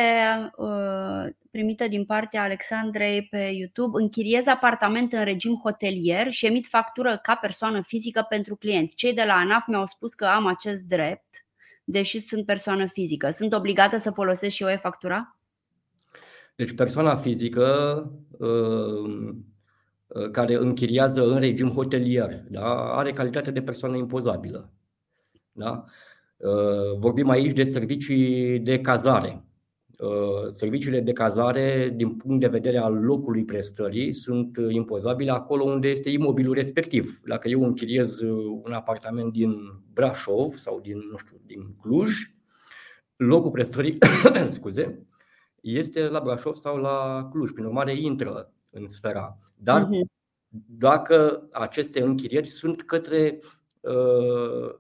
uh, primită din partea Alexandrei pe YouTube. Închiriez apartament în regim hotelier și emit factură ca persoană fizică pentru clienți. Cei de la ANAF mi-au spus că am acest drept deși sunt persoană fizică. Sunt obligată să folosesc și eu e-factura? Deci persoana fizică uh, uh, care închiriază în regim hotelier da? are calitate de persoană impozabilă. Da? Uh, vorbim aici de servicii de cazare. Serviciile de cazare, din punct de vedere al locului prestării, sunt impozabile acolo unde este imobilul respectiv. Dacă eu închiriez un apartament din Brașov sau din, nu știu, din Cluj, locul prestării scuze, este la Brașov sau la Cluj. Prin urmare, intră în sfera. Dar uh-huh. dacă aceste închirieri sunt către uh,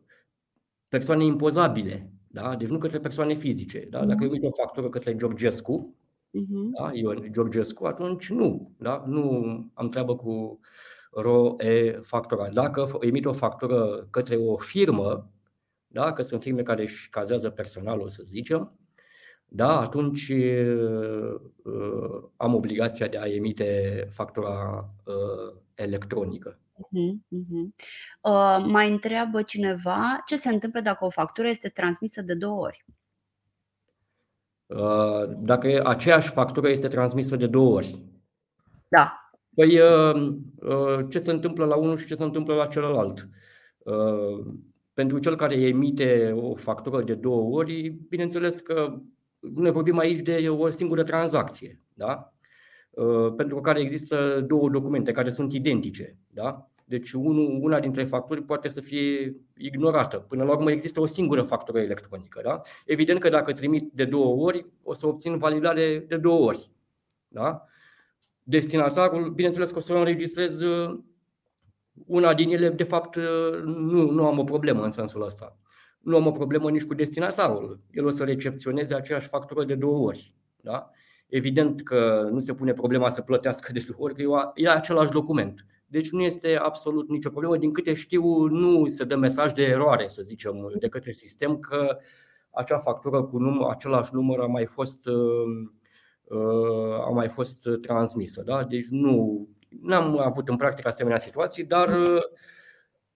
persoane impozabile, da? deci nu către persoane fizice. Da? Dacă mhm. emit o factură către Georgescu, uh-huh. da? eu Georgescu, atunci nu. Da? Nu am treabă cu ROE factura. Dacă emit o factură către o firmă, da? că sunt firme care își cazează personalul, să zicem, da, atunci uh, am obligația de a emite factura uh, electronică. Uh-huh, uh-huh. Uh, mai întreabă cineva ce se întâmplă dacă o factură este transmisă de două ori? Uh, dacă aceeași factură este transmisă de două ori. Da. Păi uh, uh, ce se întâmplă la unul și ce se întâmplă la celălalt? Uh, pentru cel care emite o factură de două ori, bineînțeles că ne vorbim aici de o singură tranzacție, da? Uh, pentru care există două documente care sunt identice. Da? Deci una dintre facturi poate să fie ignorată. Până la urmă există o singură factură electronică. Da? Evident că dacă trimit de două ori, o să obțin validare de două ori. Da? Destinatarul, bineînțeles că o să o înregistrez uh, una din ele, de fapt, uh, nu, nu am o problemă în sensul ăsta nu am o problemă nici cu destinatarul. El o să recepționeze aceeași factură de două ori. Da? Evident că nu se pune problema să plătească de două ori, că e același document. Deci nu este absolut nicio problemă. Din câte știu, nu se dă mesaj de eroare, să zicem, de către sistem că acea factură cu num- același număr a mai fost, uh, uh, a mai fost transmisă. Da? Deci nu am avut în practică asemenea situații, dar uh,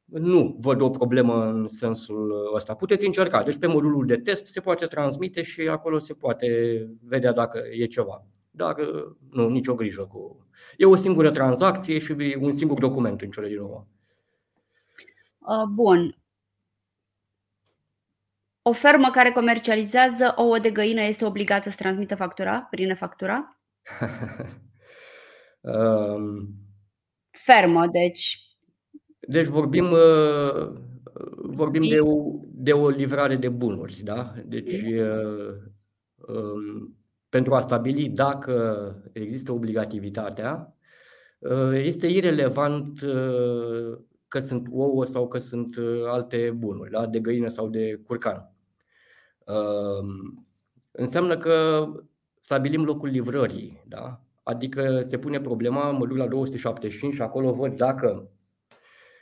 nu văd o problemă în sensul ăsta. Puteți încerca. Deci pe modulul de test se poate transmite și acolo se poate vedea dacă e ceva. Dar nu, nicio grijă cu. E o singură tranzacție și un singur document în cele din urmă. Bun. O fermă care comercializează ouă de găină este obligată să transmită factura prin factura? um... Fermă, deci deci vorbim, uh, vorbim de, o, de o livrare de bunuri. Da? Deci, uh, um, pentru a stabili dacă există obligativitatea, uh, este irelevant că sunt ouă sau că sunt alte bunuri, da? de găină sau de curcan. Um, înseamnă că stabilim locul livrării, da? adică se pune problema, mă duc la 275 și acolo văd dacă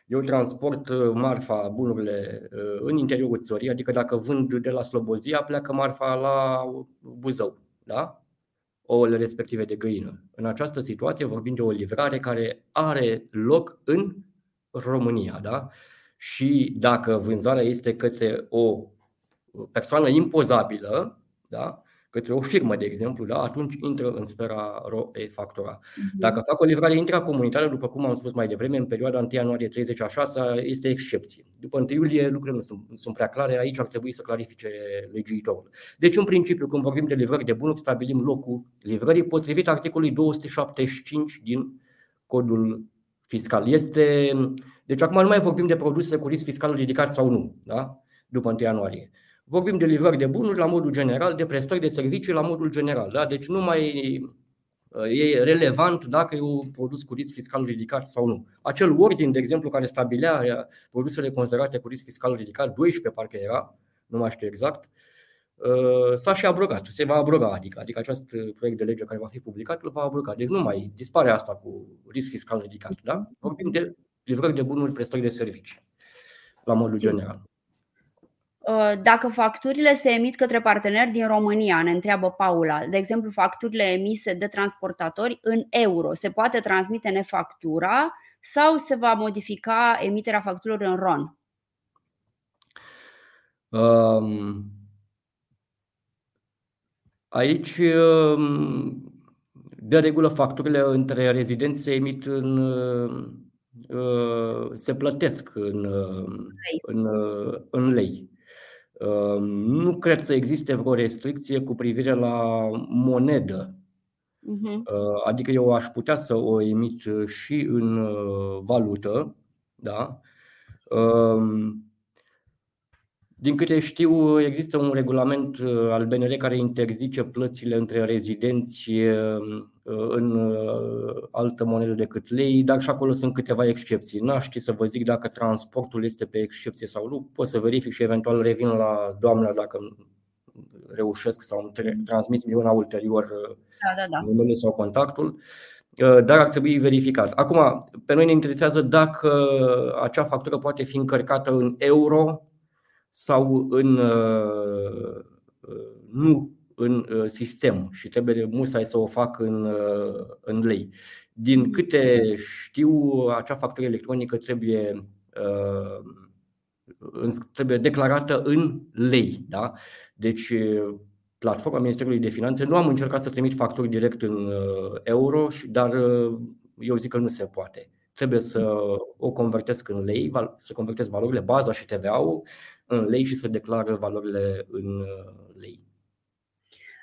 eu transport uh, marfa, bunurile uh, în interiorul țării, adică dacă vând de la Slobozia, pleacă marfa la Buzău, da? ouăle respective de găină. În această situație vorbim de o livrare care are loc în România. Da? Și dacă vânzarea este către o persoană impozabilă, da? Către o firmă, de exemplu, da, atunci intră în sfera ROE factura. Uh-huh. Dacă fac o livrare intracomunitară, după cum am spus mai devreme, în perioada 1 ianuarie 30 a 6 este excepție. După 1 iulie lucrurile nu sunt, nu sunt prea clare, aici ar trebui să clarifice legiuitorul. Deci, în principiu, când vorbim de livrări de bunuri, stabilim locul livrării potrivit articolului 275 din codul fiscal. Este, deci acum nu mai vorbim de produse cu risc fiscal ridicat sau nu, da? după 1 ianuarie. Vorbim de livrări de bunuri la modul general, de prestări de servicii la modul general. Da? Deci nu mai e relevant dacă e un produs cu risc fiscal ridicat sau nu. Acel ordin, de exemplu, care stabilea produsele considerate cu risc fiscal ridicat, 12 parcă era, nu mai știu exact, s-a și abrogat, se va abroga, adică, adică acest proiect de lege care va fi publicat îl va abroga. Deci nu mai dispare asta cu risc fiscal ridicat. Da? Vorbim de livrări de bunuri, prestări de servicii, la modul general. Uh, dacă facturile se emit către parteneri din România, ne întreabă Paula, de exemplu facturile emise de transportatori în euro, se poate transmite nefactura sau se va modifica emiterea facturilor în RON? Um, aici, um, de regulă, facturile între rezidenți se emit în. Uh, se plătesc în, în, în lei. Um, nu cred să existe vreo restricție cu privire la monedă. Uh-huh. Adică eu aș putea să o emit și în uh, valută, da? Um, din câte știu, există un regulament uh, al BNR care interzice plățile între rezidenți uh, în uh, altă monedă decât lei, dar și acolo sunt câteva excepții. N-aș ști să vă zic dacă transportul este pe excepție sau nu. Pot să verific și eventual revin la doamna dacă reușesc sau îmi transmit una ulterior da, da, da. numele sau contactul dar ar trebui verificat. Acum, pe noi ne interesează dacă acea factură poate fi încărcată în euro sau în, uh, uh, nu în uh, sistem și trebuie musai să o fac în, în lei. Din câte știu, acea factură electronică trebuie, trebuie declarată în lei. Da? Deci, platforma Ministerului de Finanțe nu am încercat să trimit facturi direct în euro, dar eu zic că nu se poate. Trebuie să o convertesc în lei, să convertesc valorile, baza și TVA-ul în lei și să declară valorile în uh, lei.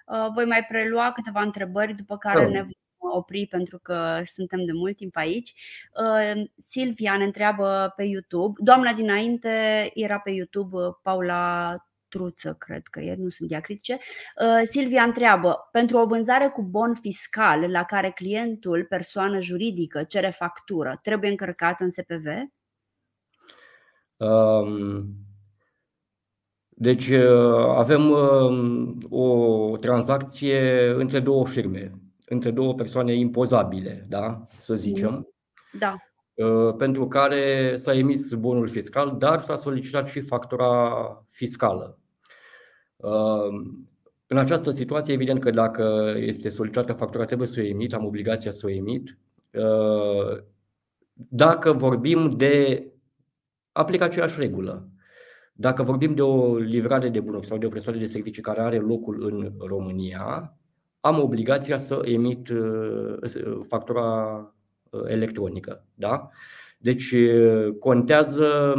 Uh, voi mai prelua câteva întrebări, după care ne vom opri pentru că suntem de mult timp aici. Uh, Silvia ne întreabă pe YouTube. Doamna dinainte era pe YouTube, Paula Truță, cred că e, nu sunt diacritice. Silvia întreabă, pentru o vânzare cu bon fiscal la care clientul, persoană juridică, cere factură, trebuie încărcat în SPV? Um, deci uh, avem uh, o tranzacție între două firme, între două persoane impozabile, da? să zicem. Da. Uh, pentru care s-a emis bonul fiscal, dar s-a solicitat și factura fiscală. În această situație, evident că dacă este solicitată factura, trebuie să o emit, am obligația să o emit. Dacă vorbim de aplică aceeași regulă. Dacă vorbim de o livrare de bunuri sau de o prestare de servicii care are locul în România, am obligația să emit uh, factura uh, electronică. Da? Deci uh, contează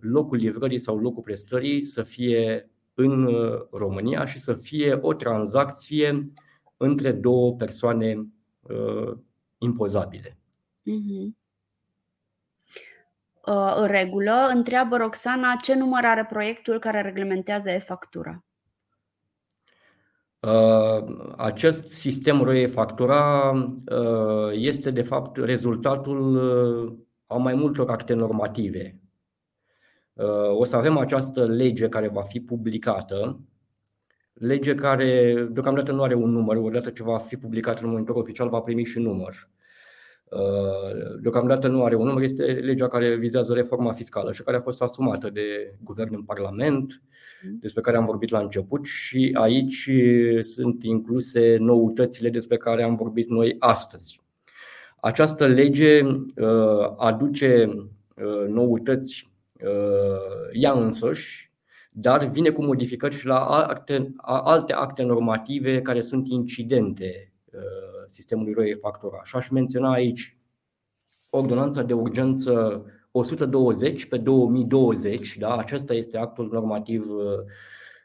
locul livrării sau locul prestării să fie în România și să fie o tranzacție între două persoane impozabile. Uh-huh. Uh, în regulă, întreabă Roxana ce număr are proiectul care reglementează e-factura. Uh, acest sistem ROE-factura uh, este de fapt rezultatul a mai multor acte normative. O să avem această lege care va fi publicată, lege care deocamdată nu are un număr, odată ce va fi publicată în monitor oficial va primi și număr. Uh, deocamdată nu are un număr, este legea care vizează reforma fiscală și care a fost asumată de guvern în Parlament, mm. despre care am vorbit la început și aici sunt incluse noutățile despre care am vorbit noi astăzi. Această lege uh, aduce uh, noutăți ea însăși, dar vine cu modificări și la alte, alte acte normative care sunt incidente sistemului ROE factura. Și aș menționa aici ordonanța de urgență 120 pe 2020, da? acesta este actul normativ uh,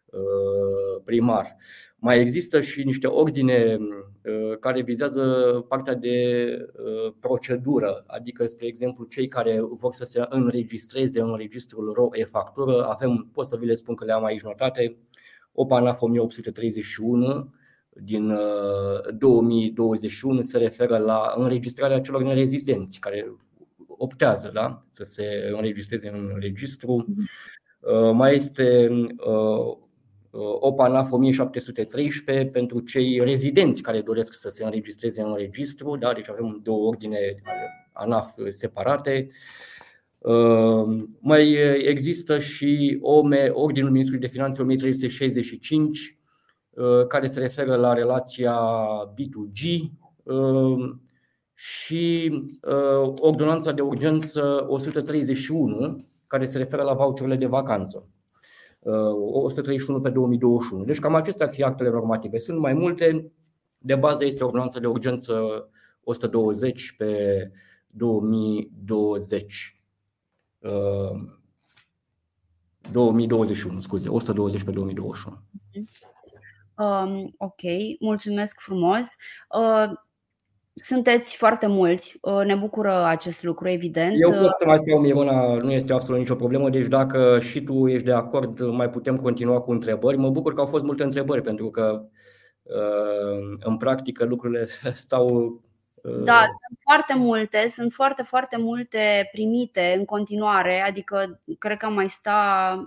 uh, primar. Mai există și niște ordine uh, care vizează partea de procedură, adică, spre exemplu, cei care vor să se înregistreze în registrul RO e-factură, avem, pot să vi le spun că le am aici notate, OPANAF 1831, din 2021 uh, se referă la înregistrarea celor nerezidenți care optează da? să se înregistreze în registru. Uh, mai este uh, OPANAF 1713 pentru cei rezidenți care doresc să se înregistreze în registru, da? deci avem două ordine ANAF separate. Mai există și OME, Ordinul Ministrului de Finanțe 1365 Uh, care se referă la relația B2G uh, și ordonanța de urgență 131 care se referă la voucherele de vacanță. 131 pe 2021. Deci cam acestea ar fi actele normative. Sunt mai multe. De bază este ordonanța de urgență 120 pe 2020. 2021, scuze, 120 pe 2021. Um, ok, mulțumesc frumos. Uh, sunteți foarte mulți, uh, ne bucură acest lucru, evident. Eu pot să mai stau, Miruna, nu este absolut nicio problemă, deci dacă și tu ești de acord, mai putem continua cu întrebări. Mă bucur că au fost multe întrebări, pentru că uh, în practică lucrurile stau uh, da, sunt foarte multe, sunt foarte, foarte multe primite în continuare, adică cred că mai sta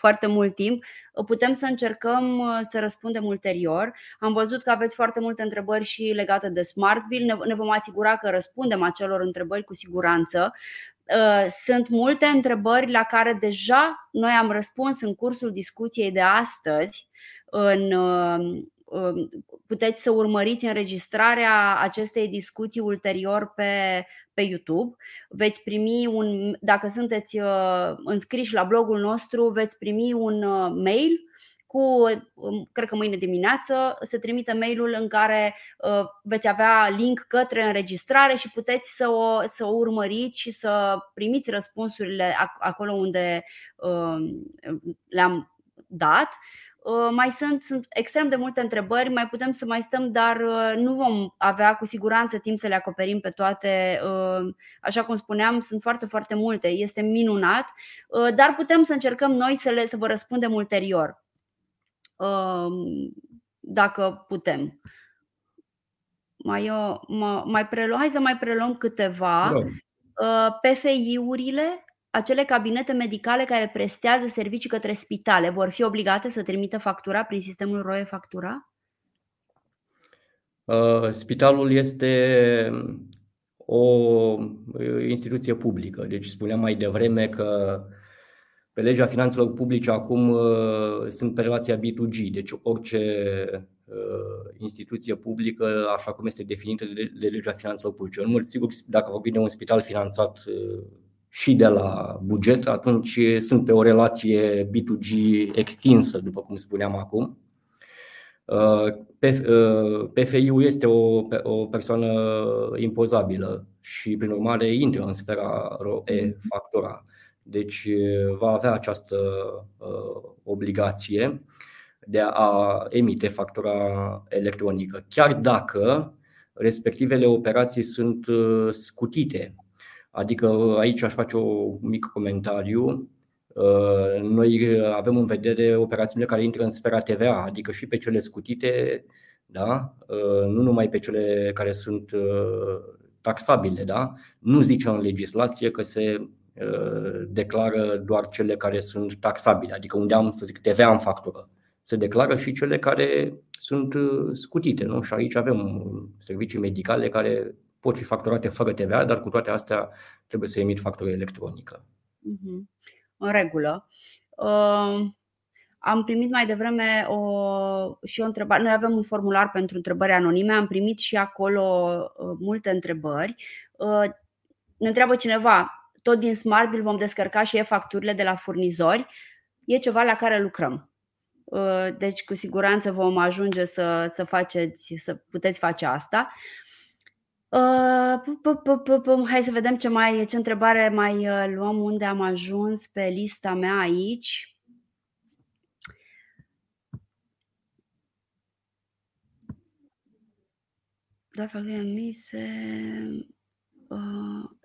foarte mult timp, putem să încercăm uh, să răspundem ulterior. Am văzut că aveți foarte multe întrebări și legate de Smartville. Ne vom asigura că răspundem acelor întrebări cu siguranță. Uh, sunt multe întrebări la care deja noi am răspuns în cursul discuției de astăzi în uh, Um, puteți să urmăriți înregistrarea acestei discuții ulterior pe, pe YouTube. Veți primi un, dacă sunteți uh, înscriși la blogul nostru, veți primi un uh, mail cu, um, cred că mâine dimineață, se trimite mailul în care uh, veți avea link către înregistrare și puteți să o, să o urmăriți și să primiți răspunsurile acolo unde le-am dat. Uh, mai sunt, sunt extrem de multe întrebări, mai putem să mai stăm, dar uh, nu vom avea cu siguranță timp să le acoperim pe toate. Uh, așa cum spuneam, sunt foarte, foarte multe. Este minunat, dar putem să încercăm noi să, le, să vă răspundem ulterior. Dacă putem. Mai, mai preluăm, hai să mai preluăm câteva. Da. PFI-urile acele cabinete medicale care prestează servicii către spitale vor fi obligate să trimită factura prin sistemul ROE factura? Uh, spitalul este o instituție publică. Deci spuneam mai devreme că pe legea finanțelor publice acum uh, sunt pe relația B2G, deci orice uh, instituție publică, așa cum este definită de legea finanțelor publice. În mod sigur, dacă vorbim de un spital finanțat și de la buget, atunci sunt pe o relație B2G extinsă, după cum spuneam acum. PFI-ul este o, o persoană impozabilă și, prin urmare, intră în sfera ROE factura. Deci va avea această obligație de a emite factura electronică, chiar dacă respectivele operații sunt scutite Adică aici aș face un mic comentariu. Uh, noi avem în vedere operațiunile care intră în sfera TVA, adică și pe cele scutite, da? Uh, nu numai pe cele care sunt uh, taxabile. Da? Nu zice în legislație că se declară doar cele care sunt taxabile, adică unde am, să zic, TVA în factură. Se declară și cele care sunt scutite. Nu? Și aici avem servicii medicale care pot fi facturate fără TVA, dar cu toate astea trebuie să emit factură electronică. Mhm. În regulă. Uh, am primit mai devreme o, și o întrebare. Noi avem un formular pentru întrebări anonime, am primit și acolo uh, multe întrebări. Uh, ne întreabă cineva, tot din Smartbill vom descărca și e-facturile de la furnizori. E ceva la care lucrăm. Deci, cu siguranță vom ajunge să, să, faceți, să puteți face asta. Uh, hai să vedem ce mai ce întrebare mai uh, luăm unde am ajuns pe lista mea aici. Doar fac mise. Uh,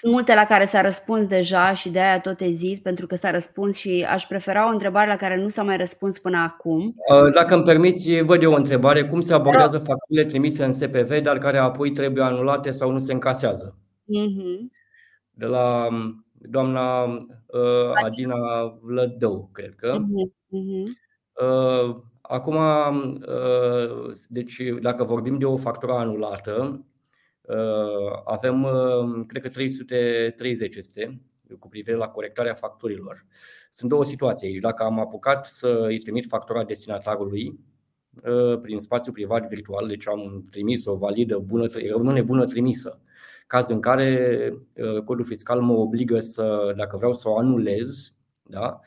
sunt multe la care s-a răspuns deja și de aia tot ezit, pentru că s-a răspuns și aș prefera o întrebare la care nu s-a mai răspuns până acum. Uh, dacă îmi permiți, văd eu o întrebare. Cum se abordează facturile trimise în SPV, dar care apoi trebuie anulate sau nu se încasează? Uh-huh. De la um, doamna uh, Adina Vlădău, cred că. Uh-huh. Uh, acum, uh, deci dacă vorbim de o factură anulată, Uh, avem, uh, cred că 330 este cu privire la corectarea facturilor. Sunt două situații aici. Dacă am apucat să îi trimit factura destinatarului, prin spațiu privat virtual, deci am trimis o validă, bună, rămâne bună trimisă. Caz în care codul fiscal mă obligă să, dacă vreau să o anulez, da,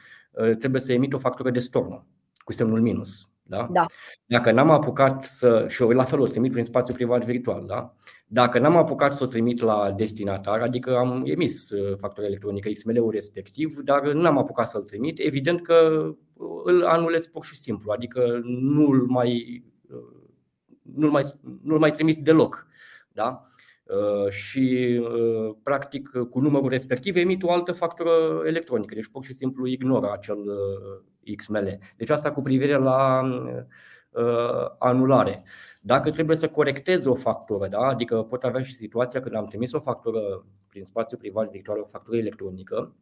trebuie să emit o factură de stornă cu semnul minus. Da? Da. Dacă n-am apucat să. și eu la fel o trimit prin spațiu privat virtual, da? Dacă n-am apucat să o trimit la destinatar, adică am emis uh, factura electronică XML-ul respectiv, dar n-am apucat să-l trimit, evident că îl anulez pur și simplu, adică nu-l mai, uh, nu-l mai, nu-l mai trimit deloc. Da? Uh, și practic cu numărul respectiv emit o altă factură electronică, deci pur și simplu ignoră acel XML. Deci asta cu privire la anulare. Dacă trebuie să corectez o factură, da? adică pot avea și situația când am trimis o factură prin spațiu privat virtual, o factură electronică,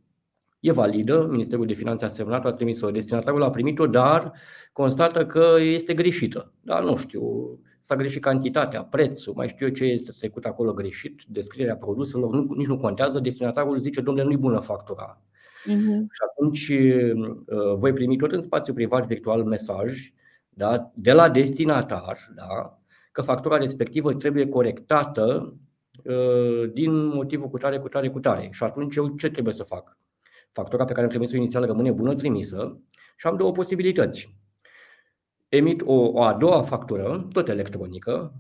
e validă, Ministerul de Finanțe a semnat, a trimis-o, destinatarul a primit-o, dar constată că este greșită. Da, nu știu, s-a greșit cantitatea, prețul, mai știu eu ce este trecut acolo greșit, descrierea produselor, nu, nici nu contează, destinatarul zice, domnule, nu-i bună factura. Uh-huh. Și atunci uh, voi primi tot în spațiu privat virtual mesaj da, de la destinatar da, că factura respectivă trebuie corectată uh, din motivul cu tare, cu tare, cu tare. Și atunci eu ce trebuie să fac? Factura pe care am trimis-o inițial rămâne bună trimisă și am două posibilități. Emit o, o a doua factură, tot electronică,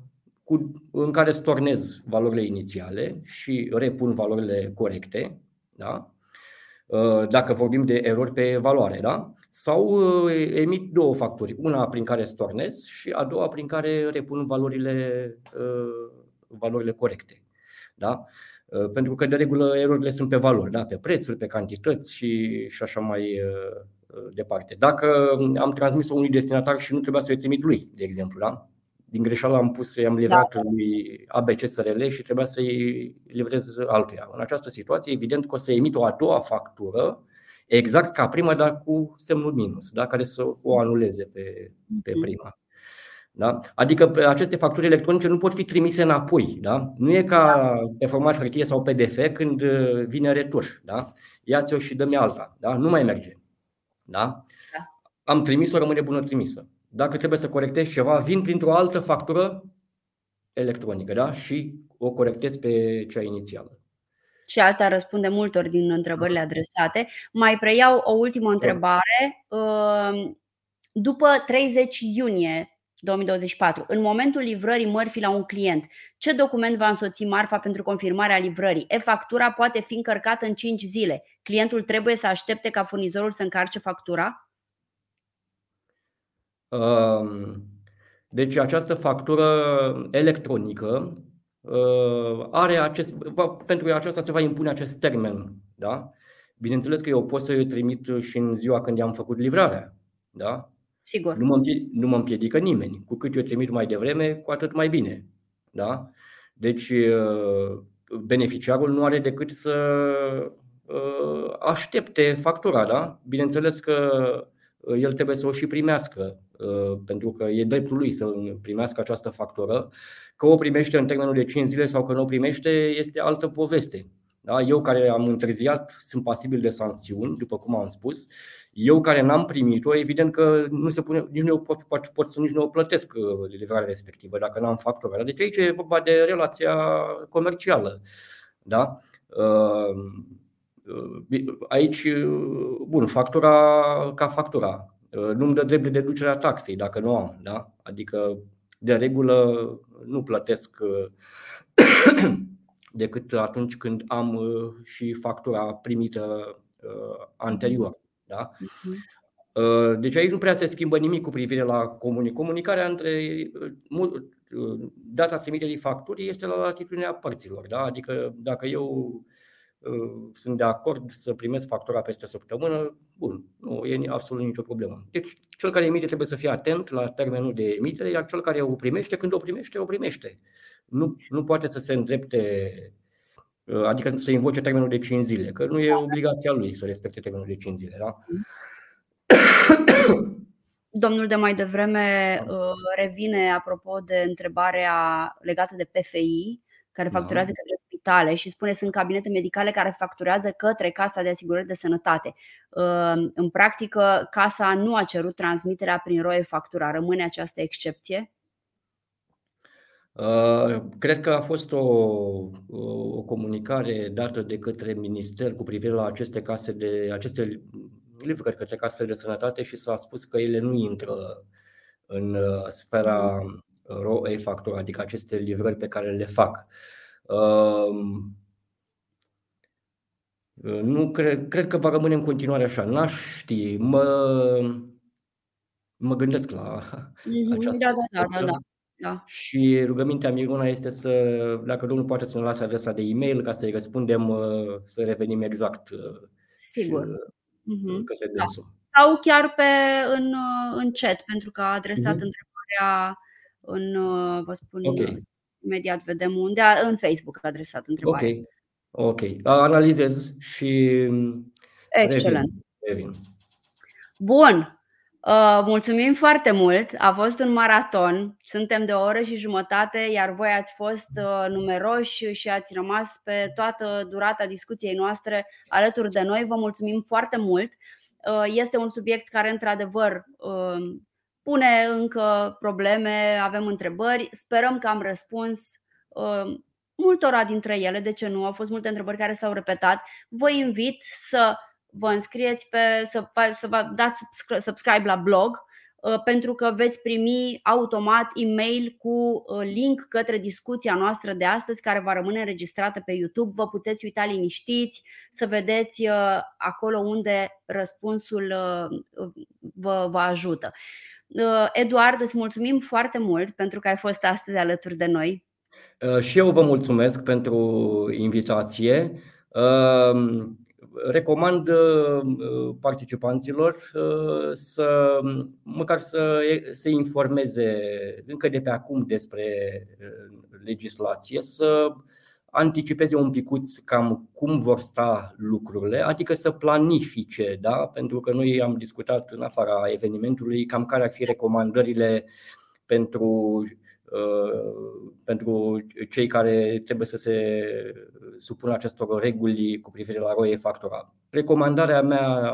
cu, în care stornez valorile inițiale și repun valorile corecte. Da? Uh, dacă vorbim de erori pe valoare, da? Sau uh, emit două facturi, una prin care stornez și a doua prin care repun valorile, uh, valorile corecte. Da? Pentru că de regulă erorile sunt pe valori, da? pe prețuri, pe cantități și, și așa mai departe. Dacă am transmis-o unui destinatar și nu trebuia să o trimit lui, de exemplu, da? din greșeală am pus, i-am livrat da. lui ABC SRL și trebuia să-i livrez altuia. În această situație, evident că o să emit o a doua factură, exact ca prima, dar cu semnul minus, da? care să o anuleze pe, pe mhm. prima. Da? Adică aceste facturi electronice nu pot fi trimise înapoi. Da? Nu e ca da. pe format hârtie sau PDF când uh, vine retur. Da? Ia-ți-o și dă-mi alta. Da? Nu mai merge. Da? da. Am trimis-o, rămâne bună trimisă dacă trebuie să corectez ceva, vin printr-o altă factură electronică da? și o corectez pe cea inițială. Și asta răspunde multor din întrebările adresate. Mai preiau o ultimă întrebare. Ehm, după 30 iunie 2024, în momentul livrării mărfii la un client, ce document va însoți marfa pentru confirmarea livrării? E-factura poate fi încărcată în 5 zile. Clientul trebuie să aștepte ca furnizorul să încarce factura? Deci această factură electronică uh, are acest, pentru aceasta se va impune acest termen. Da? Bineînțeles că eu pot să o trimit și în ziua când i-am făcut livrarea. Da? Sigur. Nu mă, nu mă împiedică nimeni. Cu cât eu trimit mai devreme, cu atât mai bine. Da? Deci uh, beneficiarul nu are decât să uh, aștepte factura. Da? Bineînțeles că el trebuie să o și primească Uh, pentru că e dreptul lui să primească această factură. Că o primește în termenul de 5 zile sau că nu o primește este altă poveste. Da? Eu care am întârziat sunt pasibil de sancțiuni, după cum am spus. Eu care n-am primit-o, evident că nu se pune, nici nu pot, pot, pot să nici nu o plătesc uh, livrarea respectivă dacă n-am factura. Deci aici e vorba de relația comercială. Da? Uh, aici, bun, factura ca factura. Uh, nu-mi dă drept de deducere a taxei dacă nu am. Da? Adică, de regulă, nu plătesc uh, decât atunci când am uh, și factura primită anterior. Da? Mhm. Deci aici nu prea se schimbă nimic cu privire la comunicare. Comunicarea între data trimiterii facturii este la latitudinea părților. Da? Adică dacă eu sunt de acord să primesc factura peste o săptămână, bun, nu e absolut nicio problemă. Deci cel care emite trebuie să fie atent la termenul de emitere, iar cel care o primește, când o primește, o primește. Nu, nu poate să se îndrepte, adică să invoce termenul de 5 zile, că nu e obligația lui să respecte termenul de 5 zile. Da? Domnul de mai devreme da. revine apropo de întrebarea legată de PFI, care da. facturează da. către tale și spune sunt cabinete medicale care facturează către Casa de Asigurări de Sănătate. În practică, casa nu a cerut transmiterea prin roe factura. Rămâne această excepție? Cred că a fost o, o comunicare dată de către minister cu privire la aceste case de aceste livrări către casele de sănătate și s-a spus că ele nu intră în uh, sfera RO e-factura, adică aceste livrări pe care le fac. Um, nu cred, cred că va rămâne în continuare așa. N-aș ști. Mă, mă gândesc la mm-hmm. această da, da, da, da, da. Da. Și rugămintea Miruna este să, dacă domnul poate să ne lase adresa de e-mail ca să-i răspundem, uh, să revenim exact. Uh, Sigur. Și, uh-huh. către da. Sau chiar pe, în, în chat, pentru că a adresat uh-huh. întrebarea în, vă spun, okay. Imediat vedem unde, în Facebook a adresat întrebarea. Ok, ok. Analizez și Excelent. Revin. revin. Bun. Uh, mulțumim foarte mult. A fost un maraton. Suntem de o oră și jumătate, iar voi ați fost uh, numeroși și ați rămas pe toată durata discuției noastre alături de noi. Vă mulțumim foarte mult. Uh, este un subiect care, într-adevăr, pune încă probleme, avem întrebări. Sperăm că am răspuns multora dintre ele. De ce nu? Au fost multe întrebări care s-au repetat. Vă invit să vă înscrieți pe, să, să vă dați subscribe la blog uh, pentru că veți primi automat e-mail cu uh, link către discuția noastră de astăzi care va rămâne înregistrată pe YouTube. Vă puteți uita liniștiți să vedeți uh, acolo unde răspunsul vă, vă ajută. Eduard, îți mulțumim foarte mult pentru că ai fost astăzi alături de noi. Și eu vă mulțumesc pentru invitație recomand uh, participanților uh, să măcar să se informeze încă de pe acum despre uh, legislație, să anticipeze un picuț cam cum vor sta lucrurile, adică să planifice, da? pentru că noi am discutat în afara evenimentului cam care ar fi recomandările pentru Uh, pentru cei care trebuie să se supună acestor reguli cu privire la roie factura. Recomandarea mea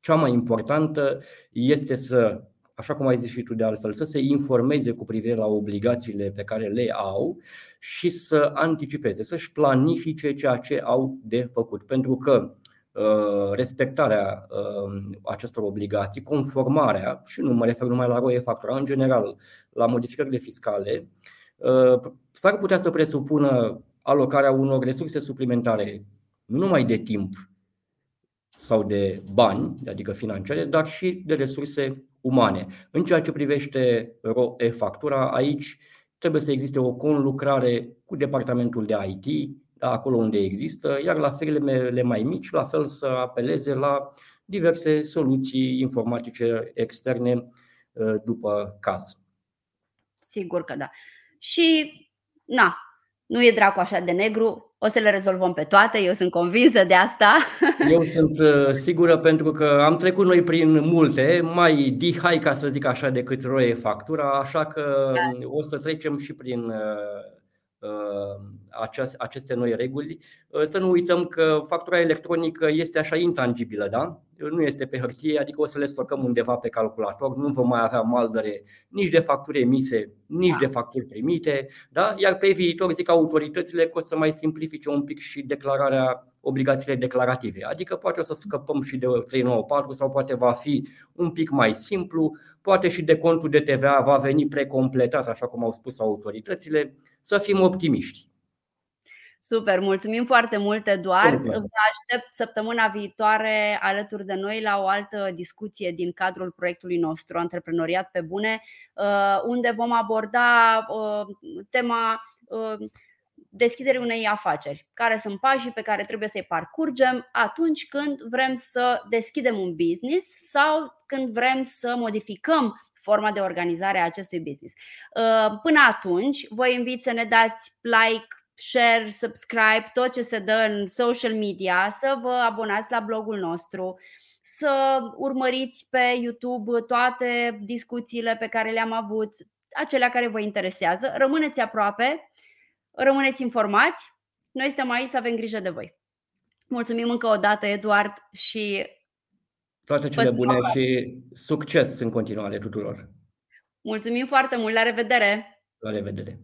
cea mai importantă este să, așa cum ai zis și tu de altfel, să se informeze cu privire la obligațiile pe care le au și să anticipeze, să-și planifice ceea ce au de făcut. Pentru că Uh, respectarea uh, acestor obligații, conformarea, și nu mă refer numai la roie factura, în general, la modificările fiscale, uh, s-ar putea să presupună alocarea unor resurse suplimentare, nu numai de timp sau de bani, adică financiare, dar și de resurse umane. În ceea ce privește ROE factura, aici trebuie să existe o conlucrare cu departamentul de IT, da, acolo unde există, iar la firmele mai mici, la fel să apeleze la diverse soluții informatice externe uh, după caz. Sigur că da. Și, na, nu e dracu așa de negru, o să le rezolvăm pe toate, eu sunt convinsă de asta. Eu sunt uh, sigură pentru că am trecut noi prin multe, mai dihai ca să zic așa decât roie factura, așa că da. o să trecem și prin uh, Uh, aceste noi reguli. Uh, să nu uităm că factura electronică este așa intangibilă, da? nu este pe hârtie, adică o să le stocăm undeva pe calculator, nu vom mai avea maldere nici de facturi emise, nici da. de facturi primite, da? iar pe viitor zic autoritățile că o să mai simplifice un pic și declararea obligațiile declarative. Adică poate o să scăpăm și de 394 sau poate va fi un pic mai simplu, poate și de contul de TVA va veni precompletat, așa cum au spus autoritățile, să fim optimiști. Super, mulțumim foarte mult, Eduard. Vă aștept săptămâna viitoare alături de noi la o altă discuție din cadrul proiectului nostru, Antreprenoriat pe Bune, uh, unde vom aborda uh, tema uh, deschiderii unei afaceri. Care sunt pașii pe care trebuie să-i parcurgem atunci când vrem să deschidem un business sau când vrem să modificăm forma de organizare a acestui business. Până atunci, vă invit să ne dați like, share, subscribe, tot ce se dă în social media, să vă abonați la blogul nostru, să urmăriți pe YouTube toate discuțiile pe care le-am avut, acelea care vă interesează. Rămâneți aproape, rămâneți informați Noi suntem aici să avem grijă de voi. Mulțumim încă o dată, Eduard, și toate cele bune și succes în continuare tuturor. Mulțumim foarte mult, la revedere! La revedere!